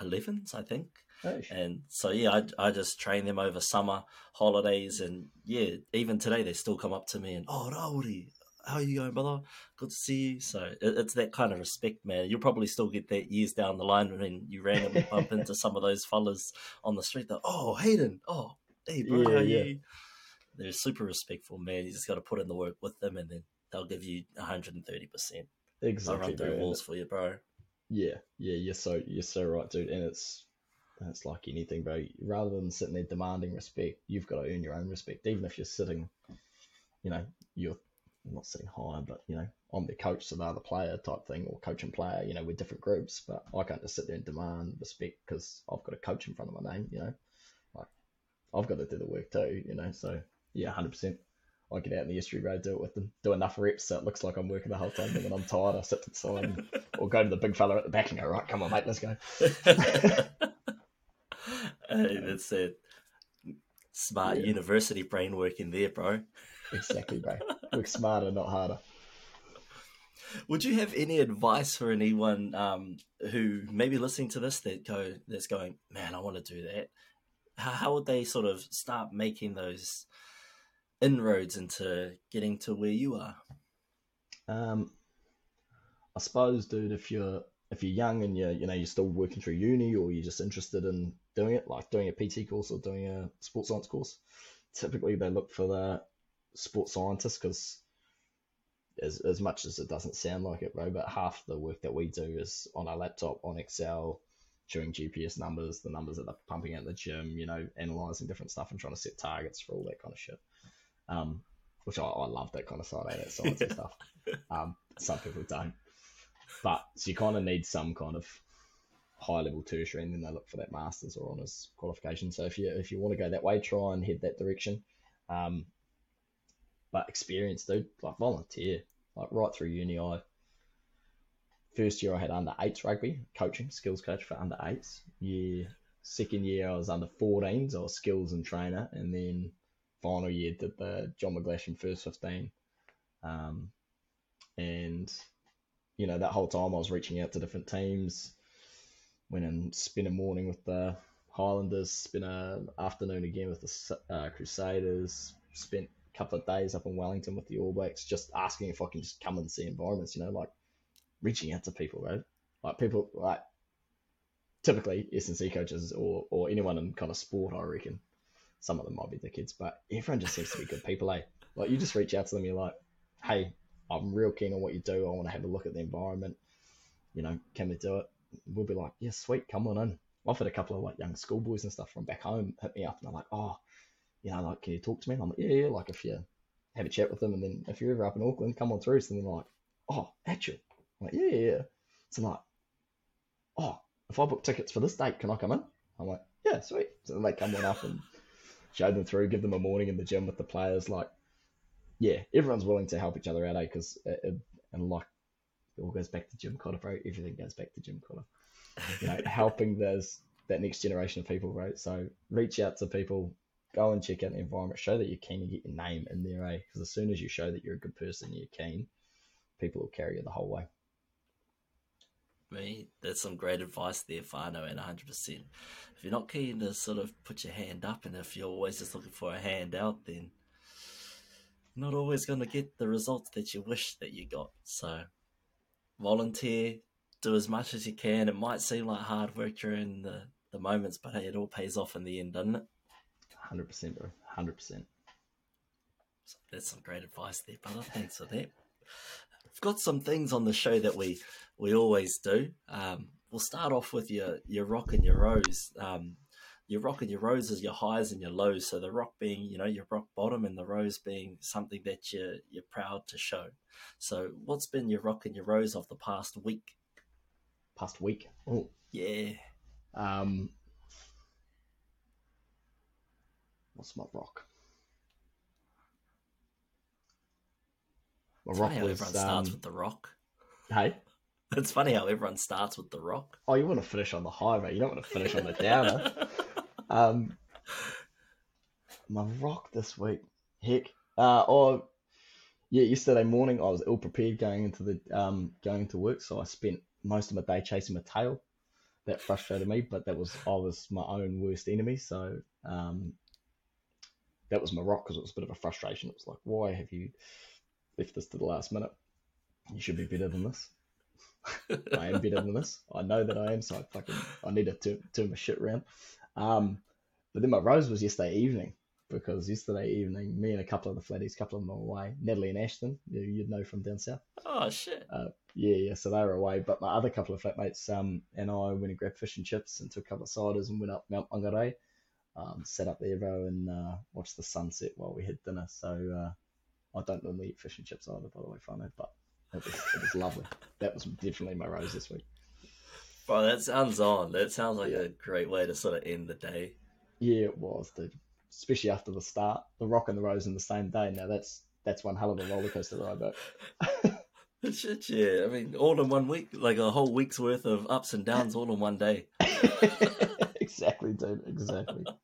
11s, I think. oh, And so yeah, I, I just train them over summer holidays, and yeah, even today they still come up to me and oh Rauri, how are you going, brother? Good to see you. So it, it's that kind of respect, man. You'll probably still get that years down the line when you randomly bump into some of those fellas on the street. That oh Hayden, oh hey bro, Yeah, how yeah. you? They're super respectful, man. You just got to put in the work with them, and then they'll give you 130. percent exactly. run through. And walls for you, bro. Yeah, yeah, you're so you're so right, dude. And it's it's like anything, bro. Rather than sitting there demanding respect, you've got to earn your own respect. Even if you're sitting, you know, you're not sitting high, but you know, I'm the coach, so they're the player type thing, or coach and player. You know, we're different groups, but I can't just sit there and demand respect because I've got a coach in front of my name. You know, like I've got to do the work too. You know, so yeah, hundred percent. I get out in the estuary road, do it with them, do enough reps so it looks like I'm working the whole time. And when I'm tired, I sit to the side and, or go to the big fella at the back and go, right, come on, mate, let's go. hey, that's it. Smart Yeah. university brain working there, bro. Exactly, bro. Work smarter, not harder. Would you have any advice for anyone um, who may be listening to this that go that's going, man, I want to do that? How, how would they sort of start making those inroads into getting to where you are? Um, I suppose, dude, if you're if you're young and you're you know you're still working through uni or you're just interested in doing it, like doing a PT course or doing a sports science course, typically they look for the sports scientist because as as much as it doesn't sound like it, bro, but half the work that we do is on our laptop on Excel, showing GPS numbers, the numbers that they're pumping out in the gym, you know, analyzing different stuff and trying to set targets for all that kind of shit. Um, which I, I love that kind of side that science and stuff. Um, some people don't. But so you kind of need some kind of high level tertiary, and then they look for that masters or honours qualification. So if you if you want to go that way, try and head that direction. Um, but experience, dude, like volunteer, like right through uni. I first year I had under eights rugby coaching, skills coach for under eights. Year second year I was under 14s, I was skills and trainer, and then final year did the John McGlashan first 15. Um, and you know that whole time I was reaching out to different teams. Went and spent a morning with the Highlanders, spent a afternoon again with the uh, Crusaders. Spent couple of days up in Wellington with the All Blacks, just asking if I can just come and see environments. You know, like reaching out to people, right? Like people like typically S and C coaches or or anyone in kind of sport, I reckon. Some of them might be the kids, but everyone just seems to be good people, eh? Like you just reach out to them, you're like, hey, I'm real keen on what you do. I want to have a look at the environment. You know, can we do it? We'll be like, yeah, sweet, come on in. I've had a couple of like young schoolboys and stuff from back home hit me up and they're like, oh, you know, like, can you talk to me? And I'm like, yeah, yeah, like if you have a chat with them and then if you're ever up in Auckland, come on through. So then they're like, oh, actually, I'm like, yeah, yeah, yeah. So I'm like, oh, if I book tickets for this date, can I come in? I'm like, yeah, sweet. So then they come on up and show them through, give them a morning in the gym with the players. Like, yeah, everyone's willing to help each other out, eh? Because and like it all goes back to Jim Cotter, bro. Everything goes back to Jim Cotter. You know, helping those that next generation of people, right? So reach out to people, go and check out the environment, show that you're keen to get your name in there, eh? Because as soon as you show that you're a good person, you're keen, people will carry you the whole way. Me, that's some great advice there, Fano, and 100%. If you're not keen to sort of put your hand up, and if you're always just looking for a handout, then you're not always going to get the results that you wish that you got. So, volunteer, do as much as you can. It might seem like hard work during the, the moments, but hey, it all pays off in the end, doesn't it? Hundred percent, bro. Hundred percent. That's some great advice there, brother. Thanks for that. We've got some things on the show that we we always do. Um, we'll start off with your your rock and your rose. Um, your rock and your rose is your highs and your lows. So the rock being, you know, your rock bottom, and the rose being something that you're you're proud to show. So what's been your rock and your rose of the past week? Past week. Oh, Yeah, um, what's my rock? My It's rock funny how was everyone starts um, with the rock. hey. It's funny how everyone starts with the rock. Oh, you want to finish on the high, mate. You don't want to finish on the downer. um, my rock this week, heck. Uh, or yeah, yesterday morning I was ill prepared going into the um going to work, so I spent most of my day chasing my tail. That frustrated me, but that was I was my own worst enemy. So um, that was my rock because it was a bit of a frustration. It was like, why have you left this to the last minute? You should be better than this. I am better than this. I know that I am, so I fucking I need to turn, turn my shit around. Um, but then my rose was yesterday evening because yesterday evening, me and a couple of the flatties, a couple of them were away. Natalie and Ashton, you, you'd know from down south. Oh shit! Uh, yeah, yeah. So they were away, but my other couple of flatmates um, and I went and grabbed fish and chips and took a couple of ciders and went up Mount Mangere. Um, sat up the bro, and uh, watched the sunset while we had dinner. So uh, I don't normally eat fish and chips either, by the way, whānau, but it was, it was lovely. That was definitely my rose this week. Bro, that sounds on. That sounds like a great way to sort of end the day. Yeah, it was, dude. Especially after the start, the rock and the rose in the same day. Now that's that's one hell of a roller coaster ride, but Shit, yeah. I mean, all in one week, like a whole week's worth of ups and downs, all in one day. exactly, dude. Exactly.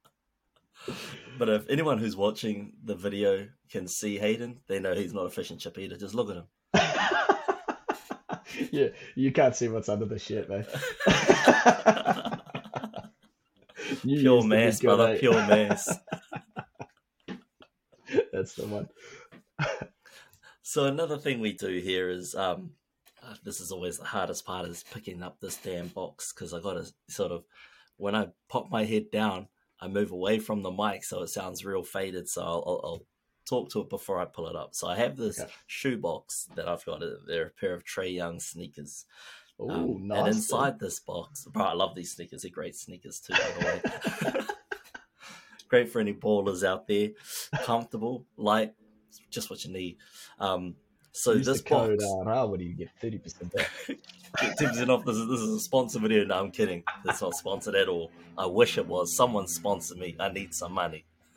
But if anyone who's watching the video can see Hayden, they know he's not a fish and chip eater. Just look at him. yeah, you can't see what's under the shit, man. Pure used to be mass, good, brother. eh? Pure mass. That's the one. So another thing we do here is um, this is always the hardest part is picking up this damn box because I got to sort of when I pop my head down, I move away from the mic so it sounds real faded. So I'll, I'll, I'll talk to it before I pull it up. So I have this Okay. shoe box that I've got. They're a pair of Trae Young sneakers. Oh, Um, nice. And inside this box, bro, I love these sneakers. They're great sneakers too, by the way. great for any ballers out there. Comfortable, light, just what you need. Um, so Use this code box, what do you get? 30% back. get 10% off. This is, this is a sponsor video. No, I'm kidding. It's not sponsored at all. I wish it was. Someone sponsored me. I need some money.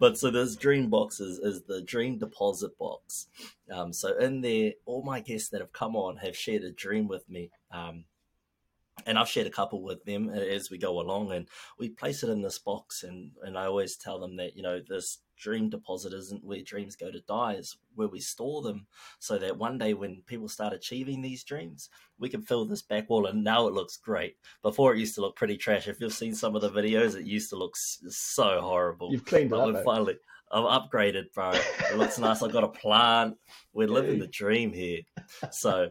but so this dream box is, is the dream deposit box. Um, so in there, all my guests that have come on have shared a dream with me. Um, and I've shared a couple with them uh, as we go along, and we place it in this box. And, and I always tell them that you know this dream deposit isn't where dreams go to die; is where we store them, so that one day when people start achieving these dreams, we can fill this back wall. And now it looks great. Before it used to look pretty trash. If you've seen some of the videos, it used to look so horrible. You've cleaned it up, finally, I've upgraded, bro. It looks nice. I've got a plant. We're living the dream here. So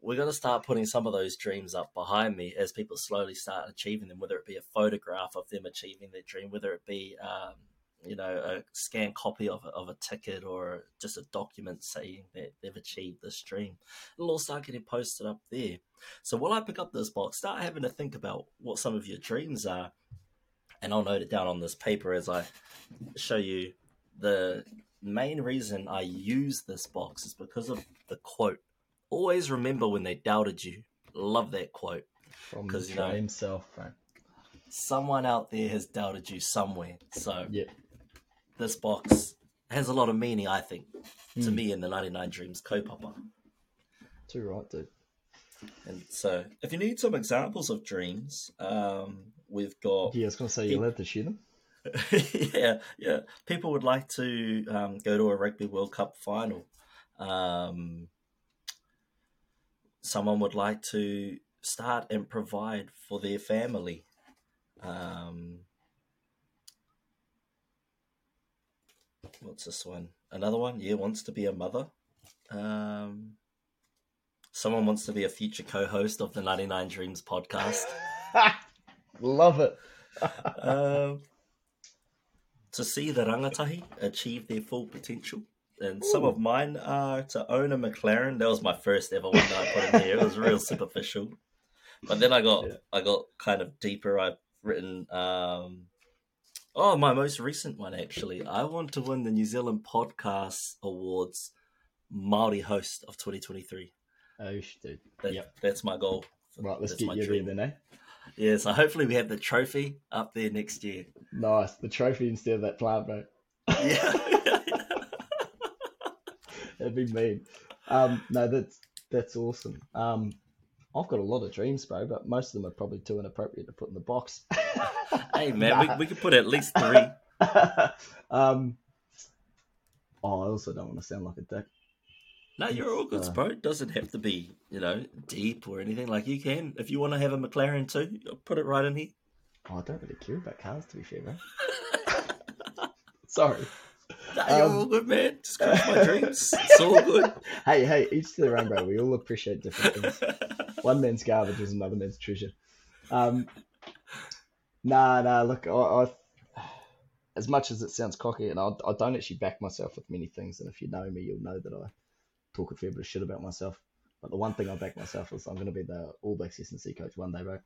we're going to start putting some of those dreams up behind me as people slowly start achieving them, whether it be a photograph of them achieving their dream, whether it be, um, you know, a scanned copy of, of a ticket or just a document saying that they've achieved this dream. It'll all start getting posted up there. So while I pick up this box, start having to think about what some of your dreams are. And I'll note it down on this paper as I show you the main reason I use this box is because of the quote. Always remember when they doubted you. Love that quote. From the you know- himself, bro. Someone out there has doubted you somewhere. So Yeah. this box has a lot of meaning, I think, to Mm. me in the 99 Dreams kaupapa. Too right, dude. And so if you need some examples of dreams, um, we've got Yeah, I was going to say, you're allowed to share them. yeah, yeah. People would like to um, go to a Rugby World Cup final. Um, someone would like to start and provide for their family. Um, what's this one? Another one? Yeah, wants to be a mother. Um, someone wants to be a future co-host of the 99 Dreams podcast. Love it. um, to see the rangatahi achieve their full potential. And some of mine are to own a McLaren. That was my first ever one that I put in here. It was real superficial. But then I got Yeah. I got kind of deeper. I've written um oh my most recent one actually. I want to win the New Zealand Podcast Awards Maori host of 2023. Oh, dude. That, Yep. That's my goal. Right, let's That's get you dream. there then, eh? Yeah, so hopefully we have the trophy up there next year. Nice. The trophy instead of that plant, bro. Yeah. That'd be mean. um, no, that's that's awesome. Um, I've got a lot of dreams, bro, but most of them are probably too inappropriate to put in the box. hey, man, nah. we, we could put at least three. um, oh, I also don't want to sound like a dick. No, you're all good, uh, bro. It doesn't have to be, you know, deep or anything. Like you can, if you want to have a McLaren too, put it right in here. Oh, I don't really care about cars, to be fair, bro. Sorry. You're um, all good, man. Just crush my dreams. It's all good. hey, hey, each to their own, bro. We all appreciate different things. One man's garbage is another man's treasure. Um, nah, nah. Look, I, I, as much as it sounds cocky, and I, I don't actually back myself with many things. And if you know me, you'll know that I talk a fair bit of shit about myself. But the one thing I back myself is I'm going to be the All Blacks S&C coach one day, bro.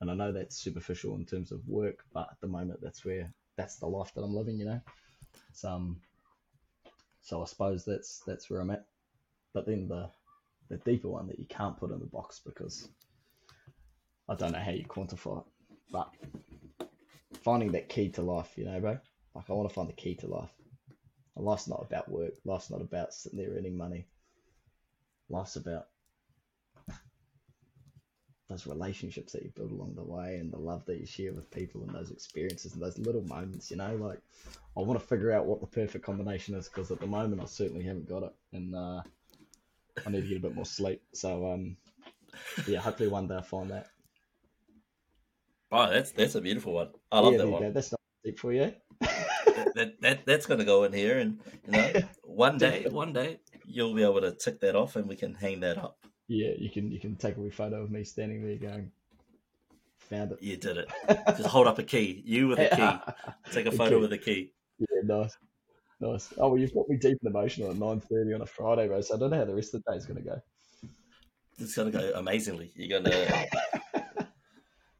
And I know that's superficial in terms of work, but at the moment, that's where that's the life that I'm living. You know. Um, so I suppose that's that's where I'm at. But then the the deeper one that you can't put in the box because I don't know how you quantify it. But finding that key to life, you know, bro. Like I want to find the key to life. life's not about work. Life's not about sitting there earning money. Life's about those relationships that you build along the way and the love that you share with people and those experiences and those little moments, you know, like I want to figure out what the perfect combination is because at the moment I certainly haven't got it and uh, I need to get a bit more sleep. So um, yeah, hopefully one day I find that. Oh, that's that's a beautiful one. I love yeah, that one. That's not deep for you. that, that, that that's going to go in here, and you know, one day, one day you'll be able to tick that off, and we can hang that up. Yeah, you can you can take a wee photo of me standing there going, found it. You did it. Just hold up a key. You with a key. Take a photo with a key. Yeah, nice. Nice. Oh well, you've got me deep and emotional at nine thirty on a Friday, bro. So I don't know how the rest of the day is going to go. It's going to go amazingly. You're going to.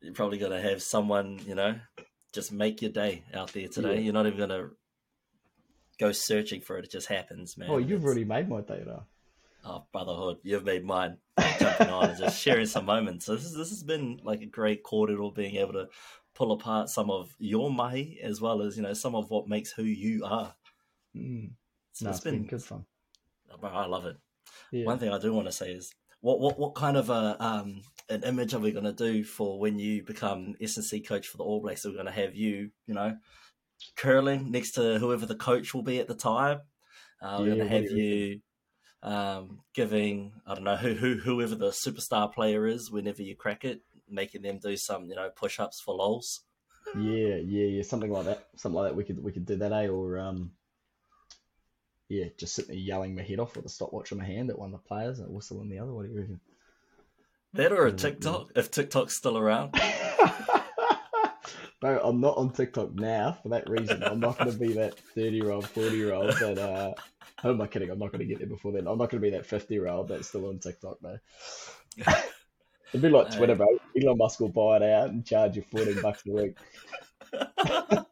you're probably going to have someone, you know, just make your day out there today. Yeah. You're not even going to go searching for it. It just happens, man. Oh, you've it's... already made my day, though. Oh, brotherhood, you've made mine. Jumping on and just sharing some moments. So this is, this has been like a great kōrero being able to pull apart some of your mahi as well as you know some of what makes who you are. Mm. So no, it's, it's been, been, good fun. I love it. Yeah. One thing I do want to say is what what what kind of a um, an image are we going to do for when you become S&C coach for the All Blacks? We're going to have you, you know, curling next to whoever the coach will be at the time? Uh, we're yeah, going to have you um, giving I don't know who, who whoever the superstar player is whenever you crack it, making them do some you know push ups for lols. Yeah, yeah, yeah, something like that. Something like that. We could we could do that, eh? Or um, yeah, just sitting there yelling my head off with a stopwatch in my hand at one of the players and in the other. What do you reckon? That or a TikTok, if TikTok's still around. Bro, I'm not on TikTok now for that reason. I'm not going to be that 30 year old, 40 year old that uh, who am I kidding? I'm not going to get there before then. I'm not going to be that 50 year old that's still on TikTok, man. It'd be like Twitter, bro. Elon Musk will buy it out and charge you 14 bucks a week.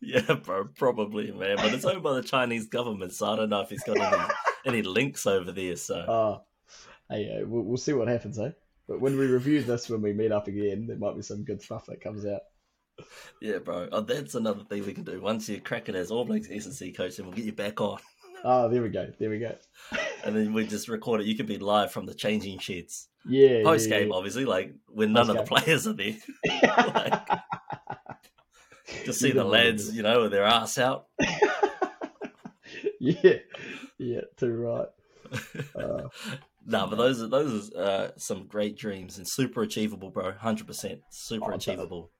yeah, bro, probably, man. But it's owned by the Chinese government, so I don't know if he's got any, any links over there. So, uh, hey, uh, we'll, we'll see what happens, eh? But when we review this, when we meet up again, there might be some good stuff that comes out. Yeah, bro. Oh, that's another thing we can do. Once you crack it as All Blacks S&C coach, then we'll get you back on. Oh, there we go. There we go. and then we just record it. You can be live from the changing sheds. Yeah. Post game, yeah, yeah. obviously, like when none Post-game. of the players are there. like, just see the lads, you know, with their ass out. yeah. Yeah, too right. Uh, no, but those are those are uh, some great dreams and super achievable, bro. Hundred percent, super oh, achievable.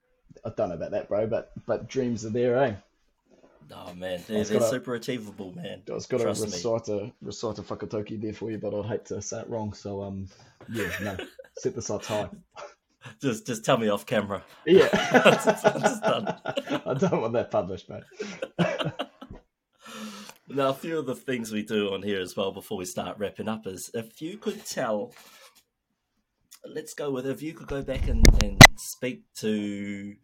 I don't know about that, bro, but but dreams are there, eh? Oh man, they're, they're gotta, super achievable, man. I was going to recite a recite a whakataukī there for you, but I'd hate to say it wrong. So um, yeah, no, set the sights high. Just just tell me off camera. Yeah, I don't want that published, mate. Now, a few of the things we do on here as well before we start wrapping up is if you could tell let's go with if you could go back and, and speak to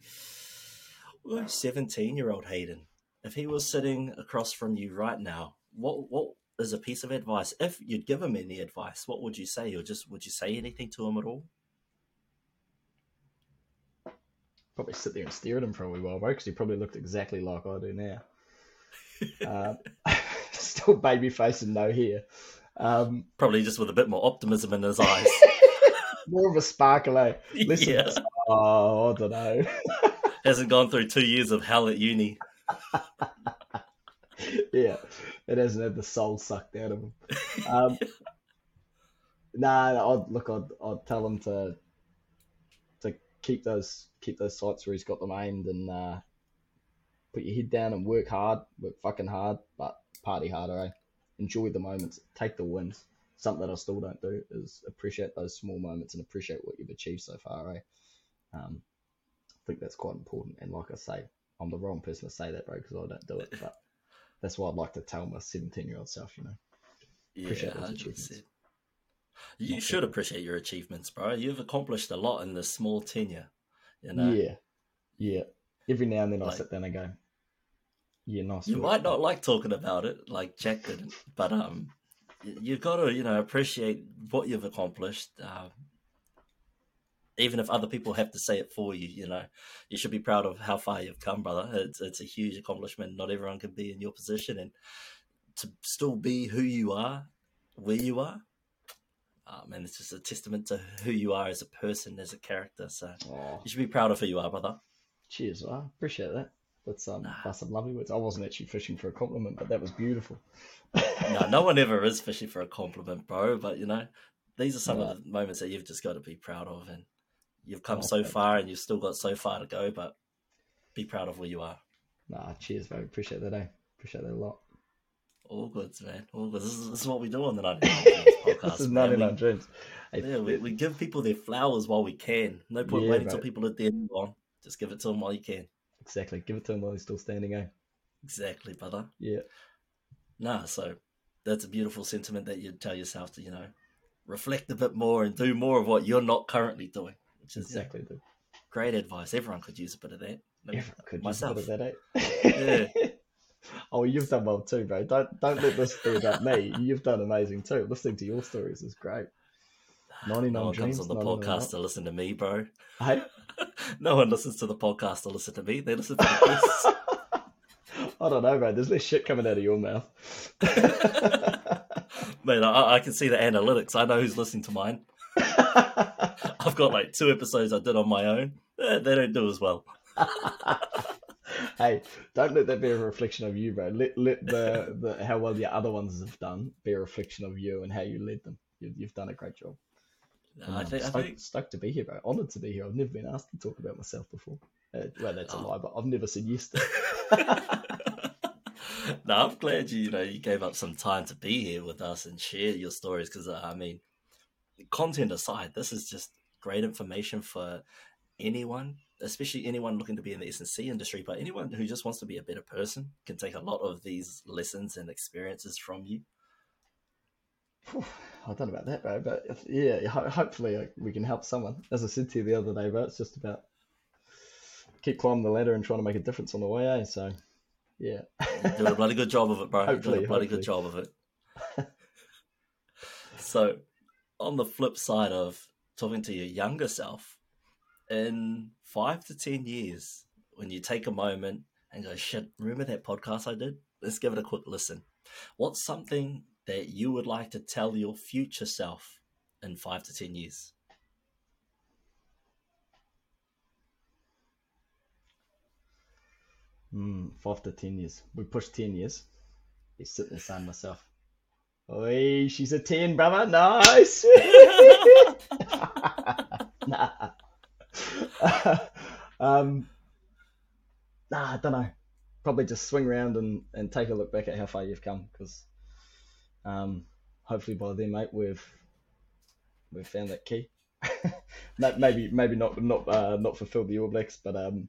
17 year old Hayden. If he was sitting across from you right now, what what is a piece of advice? If you'd give him any advice, what would you say? Or just would you say anything to him at all? Probably sit there and stare at him for a wee while, bro, because he probably looked exactly like I do now. Uh, still baby face and no hair. Um, Probably just with a bit more optimism in his eyes. more of a sparkle, eh? Listen, yeah. oh, I don't know. Hasn't gone through two years of hell at uni. yeah, it hasn't had the soul sucked out of him. Um, nah, I'd look. I'd, I'd tell him to to keep those keep those sights where he's got them aimed and uh, put your head down and work hard, work fucking hard, but party harder. Eh? Enjoy the moments, take the wins. Something that I still don't do is appreciate those small moments and appreciate what you've achieved so far. Eh? Um, I think that's quite important. And like I say, I'm the wrong person to say that, bro, because I don't do it. But that's what I'd like to tell my 17 year old self, you know. Yeah, Appreciate those 100%. You Not should appreciate your achievements, bro. You've accomplished a lot in this small tenure. You know, Yeah, yeah. Every now and then I Like- sit down and go, yeah, nice. you might not like talking about it, like Jack did, but um, you've got to, you know, appreciate what you've accomplished. Um, even if other people have to say it for you, you know, you should be proud of how far you've come, brother. It's it's a huge accomplishment. Not everyone can be in your position, and to still be who you are, where you are. Um, and it's just a testament to who you are as a person, as a character. So Oh, you should be proud of who you are, brother. cheers. I appreciate that. That's um, that's some lovely words. I wasn't actually fishing for a compliment, but that was beautiful. no, no one ever is fishing for a compliment, bro. But you know, these are some of the moments that you've just got to be proud of, and you've come Oh, so thanks. far, and you've still got so far to go. But be proud of where you are. Nah, cheers, bro. Appreciate that, eh? Appreciate that a lot. All goods, man. All good. This is, this is what we do on the 99 Dreams podcast. this is man. 99 We- Dreams. Yeah, we, we give people their flowers while we can. No point Yeah, waiting till people are dead and gone. Just give it to them while you can. Exactly. Give it to him while he's still standing, eh? Exactly, brother. Yeah. Nah, so that's a beautiful sentiment that you tell yourself to, you know, reflect a bit more and do more of what you're not currently doing, which is you know, Exactly. great advice. Everyone could use a bit of that. Maybe Everyone could use a myself. bit of that, eh? oh, you've done well too, bro. Don't don't let this be about me. You've done amazing too. Listening to your stories is great. 99 no one dreams, comes on the podcast to listen to me, bro. Hey? no one listens to the podcast to listen to me. They listen to the. I don't know, bro. There's less shit coming out of your mouth. Man, I, I can see the analytics. I know who's listening to mine. I've got like two episodes I did on my own. Eh, They don't do as well. hey, don't let that be a reflection of you, bro. Let let the, the how well your other ones have done be a reflection of you and how you led them. You, you've done a great job. No, I I'm think, I think stoked to be here, bro. Honoured to be here. I've never been asked to talk about myself before. Uh, well, that's a Oh. lie, but I've never said yes to it. no, I'm glad you, you know you gave up some time to be here with us and share your stories because uh, I mean, content aside, this is just great information for anyone, especially anyone looking to be in the S&C industry, but anyone who just wants to be a better person can take a lot of these lessons and experiences from you. I don't know about that, bro, but if, yeah, ho- hopefully uh, we can help someone. As I said to you the other day, bro, it's just about keep climbing the ladder and trying to make a difference on the way, eh? So, yeah. Doing a bloody good job of it, bro. Hopefully, Doing a bloody good job of it. so, on the flip side of talking to your younger self, in five to ten years, when you take a moment and go, shit, remember that podcast I did? Let's give it a quick listen. What's something that you would like to tell your future self in five to ten years? Mm, five to ten years. We pushed ten years. He's sitting saying myself, Oi, she's a ten, brother. Nice. nah. um, nah, I don't know. Probably just swing around and, and take a look back at how far you've come, because um, hopefully by then, mate, we've we've found that key. Maybe maybe not not uh, not fulfilled the All Blacks, but um,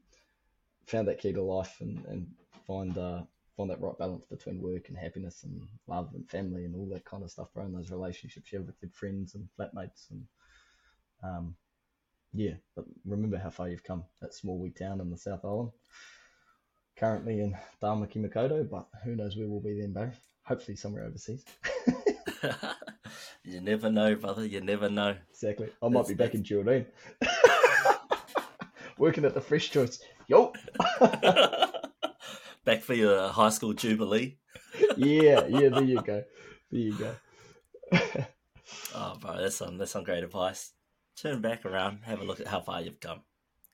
found that key to life and, and find uh, find that right balance between work and happiness and love and family and all that kind of stuff, bro. And those relationships you have with your friends and flatmates and um, yeah. But remember how far you've come. That small wee town in the South Island. Currently in Tamaki Makaurau, but who knows where we'll be then, bro. Hopefully somewhere overseas. you never know, brother. You never know. Exactly. I might That's- be back in Jordan. Working at the Fresh Choice. Yo. Back for your high school jubilee. yeah, yeah. There you go. There you go. oh, bro, that's some that's some great advice. Turn back around, have a look at how far you've come.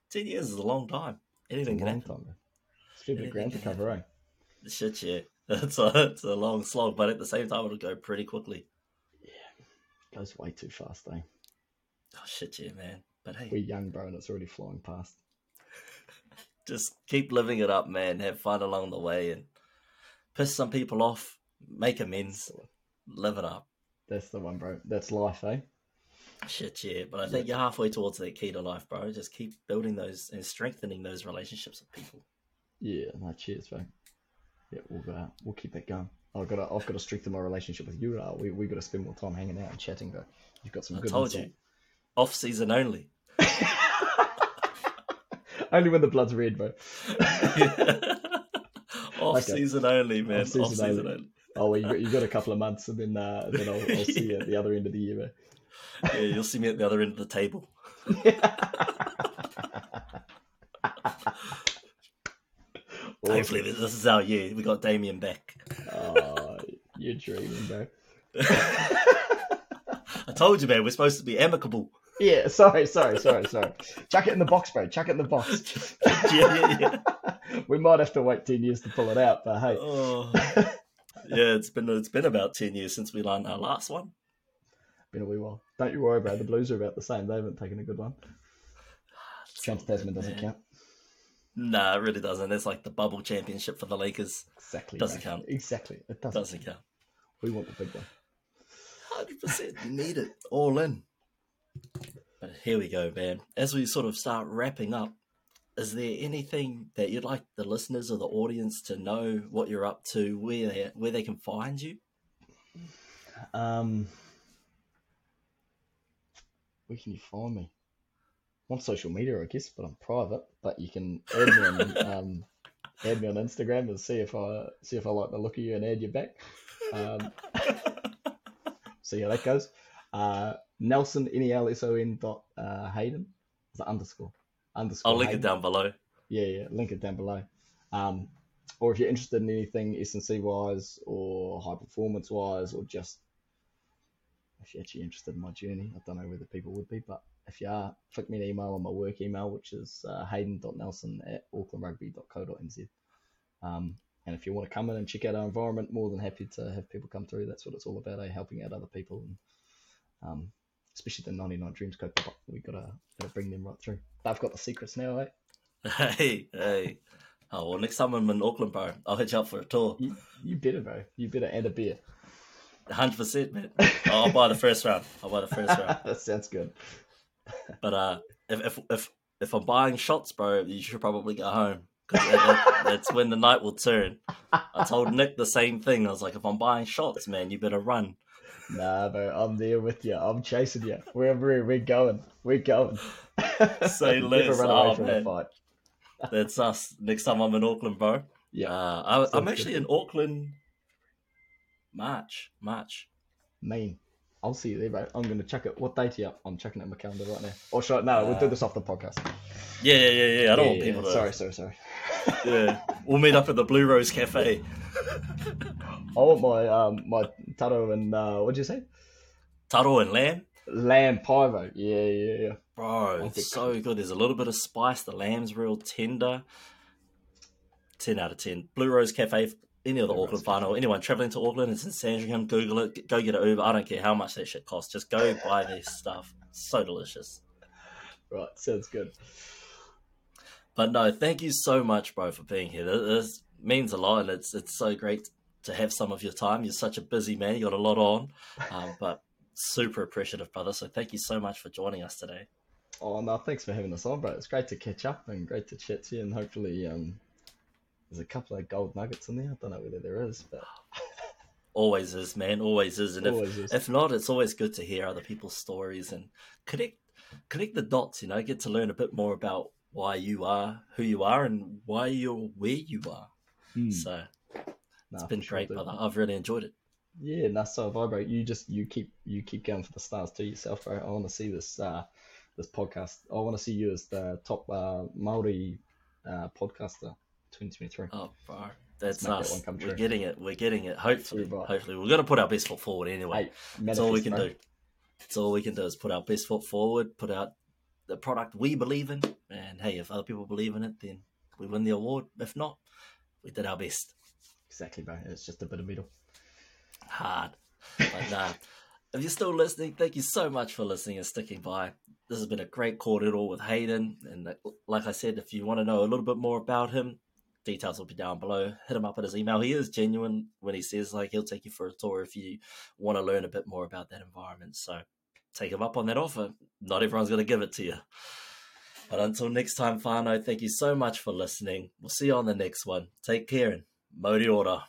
Ten years is a long time. Anything It's a can long happen. time, man. Still a bit of ground to cover, eh? Shit, yeah. It's a, it's a long slog, but at the same time, it'll go pretty quickly. Yeah, goes way too fast, eh? Oh, shit, yeah, man. But hey, We're young, bro, and it's already flying past. just keep living it up, man. Have fun along the way and piss some people off, make amends, live it up. That's the one, bro. That's life, eh? Shit, yeah. But I think you're halfway towards that key to life, bro. Just keep building those and strengthening those relationships with people. Yeah, no, cheers, bro. Yeah, we'll uh, we'll keep that going. I've got to, I've got to strengthen my relationship with you. Uh, we we got to spend more time hanging out and chatting, bro. You've got some I good told you. Off season only. Only when the blood's red, bro. Off Okay. season only, man. Off Off-season season, only. only. Oh, well, you got, you got a couple of months, and then uh, then I'll, I'll see you at the other end of the year. Yeah, you'll see me at the other end of the table. Hopefully, this this is our year. We got Damien back. Oh, you're dreaming, bro. I told you, man. We're supposed to be amicable. Yeah, sorry, sorry, sorry, sorry. Chuck it in the box, bro. Chuck it in the box. yeah, yeah, yeah. we might have to wait ten years to pull it out, but hey, Oh. Yeah, it's been it's been about ten years since we learned our last one. been a wee while. Don't you worry, bro. The Blues are about the same. They haven't taken a good one. Trans Tasman doesn't count. Nah, it really doesn't. It's like the bubble championship for the Lakers. Exactly. Doesn't bro. count. Exactly. It doesn't. Doesn't count. We want the big one. Hundred percent. You need it all in. But here we go, man. As we sort of start wrapping up, is there anything that you'd like the listeners or the audience to know what you're up to, where they, where they can find you? Um, where can you find me? I'm on social media, I guess, but I'm private. But you can add me on um, add me on Instagram and see if I see if I like the look of you and add you back. Um, see how that goes. Uh, Nelson N E L S O N dot uh, Hayden. Is it underscore underscore? I'll link it down below. Yeah, yeah, link it down below. Um, or if you're interested in anything S&C wise or high performance wise, or just if you're actually interested in my journey, I don't know whether people would be, but if you are, flick me an email on my work email, which is uh, hayden.nelson at aucklandrugby.co.nz. Um, and if you want to come in and check out our environment, more than happy to have people come through. That's what it's all about, eh? helping out other people, and um, especially the 99 Dreams kaupapa. We gotta gotta bring them right through. I've got the secrets now, eh? Hey, hey. Oh well, next time I'm in Auckland, bro, I'll hit you up for a tour. You, you better, bro. You better add a beer. Hundred percent, man. I'll buy the first round. I'll buy the first round. that sounds good. But uh, if if if if I'm buying shots, bro, you should probably go home because that, that- that's when the night will turn. I told Nick the same thing. I was like, if I'm buying shots, man, you better run. Nah, bro, I'm there with you. I'm chasing you. Wherever we're going, we're going. Say Never less. run away Oh, from man. fight. That's us. Next time I'm in Auckland, bro. Yeah, Uh, I, I'm actually good. in Auckland. March, March. mean. I'll see you there, bro. I'm gonna check it. What date are you up? I'm checking it in my calendar right now. Or should I, no, we'll do this off the podcast. Yeah, yeah, yeah, yeah. I don't Yeah, want yeah, people to. Sorry, sorry, sorry. Yeah, we'll meet up at the Blue Rose Cafe. I want my um my taro and uh what'd you say? Taro and lamb. Lamb pie, bro. Yeah, yeah, yeah. Bro, it's so good. There's a little bit of spice. The lamb's real tender. 10 out of 10. Blue Rose Cafe, any other the Auckland final. Anyone traveling to Auckland, it's in Sandringham. Google it. Go get an Uber. I don't care how much that shit costs. Just go buy this stuff. So delicious. Right, sounds good. But no, thank you so much, bro, for being here. This, this means a lot, and it's it's so great to have some of your time. You're such a busy man. You got a lot on, um, but super appreciative, brother. So thank you so much for joining us today. Oh no, thanks for having us on, bro. It's great to catch up and great to chat to you, and hopefully um there's a couple of gold nuggets in there. I don't know whether there is, but Always is, man. Always is. And if, is. if not, it's always good to hear other people's stories and connect connect the dots. You know, get to learn a bit more about why you are who you are and why you're where you are. Hmm. So Nah, it's been for sure, great, dude. brother. I've really enjoyed it. Yeah, nah, so have I, bro. You just you keep you keep going for the stars to yourself, bro. I want to see this uh this podcast. I want to see you as the top uh, Maori uh, podcaster 2023. Oh, bro. That's make that us. one We're getting it. We're getting it. Hopefully, right. hopefully, we're gonna put our best foot forward anyway. Hey, That's all we can do. That's all we can do is put our best foot forward, put out the product we believe in, and hey, if other people believe in it, then we win the award. If not, we did our best. Exactly, bro. It's just a bit of metal. Hard, but nah. If you're still listening, thank you so much for listening and sticking by. This has been a great kōrero with Hayden, and like I said, if you want to know a little bit more about him, details will be down below. Hit him up at his email. He is genuine when he says like he'll take you for a tour if you want to learn a bit more about that environment. So take him up on that offer. Not everyone's going to give it to you. But until next time, whānau, thank you so much for listening. We'll see you on the next one. Take care and Mauri ora.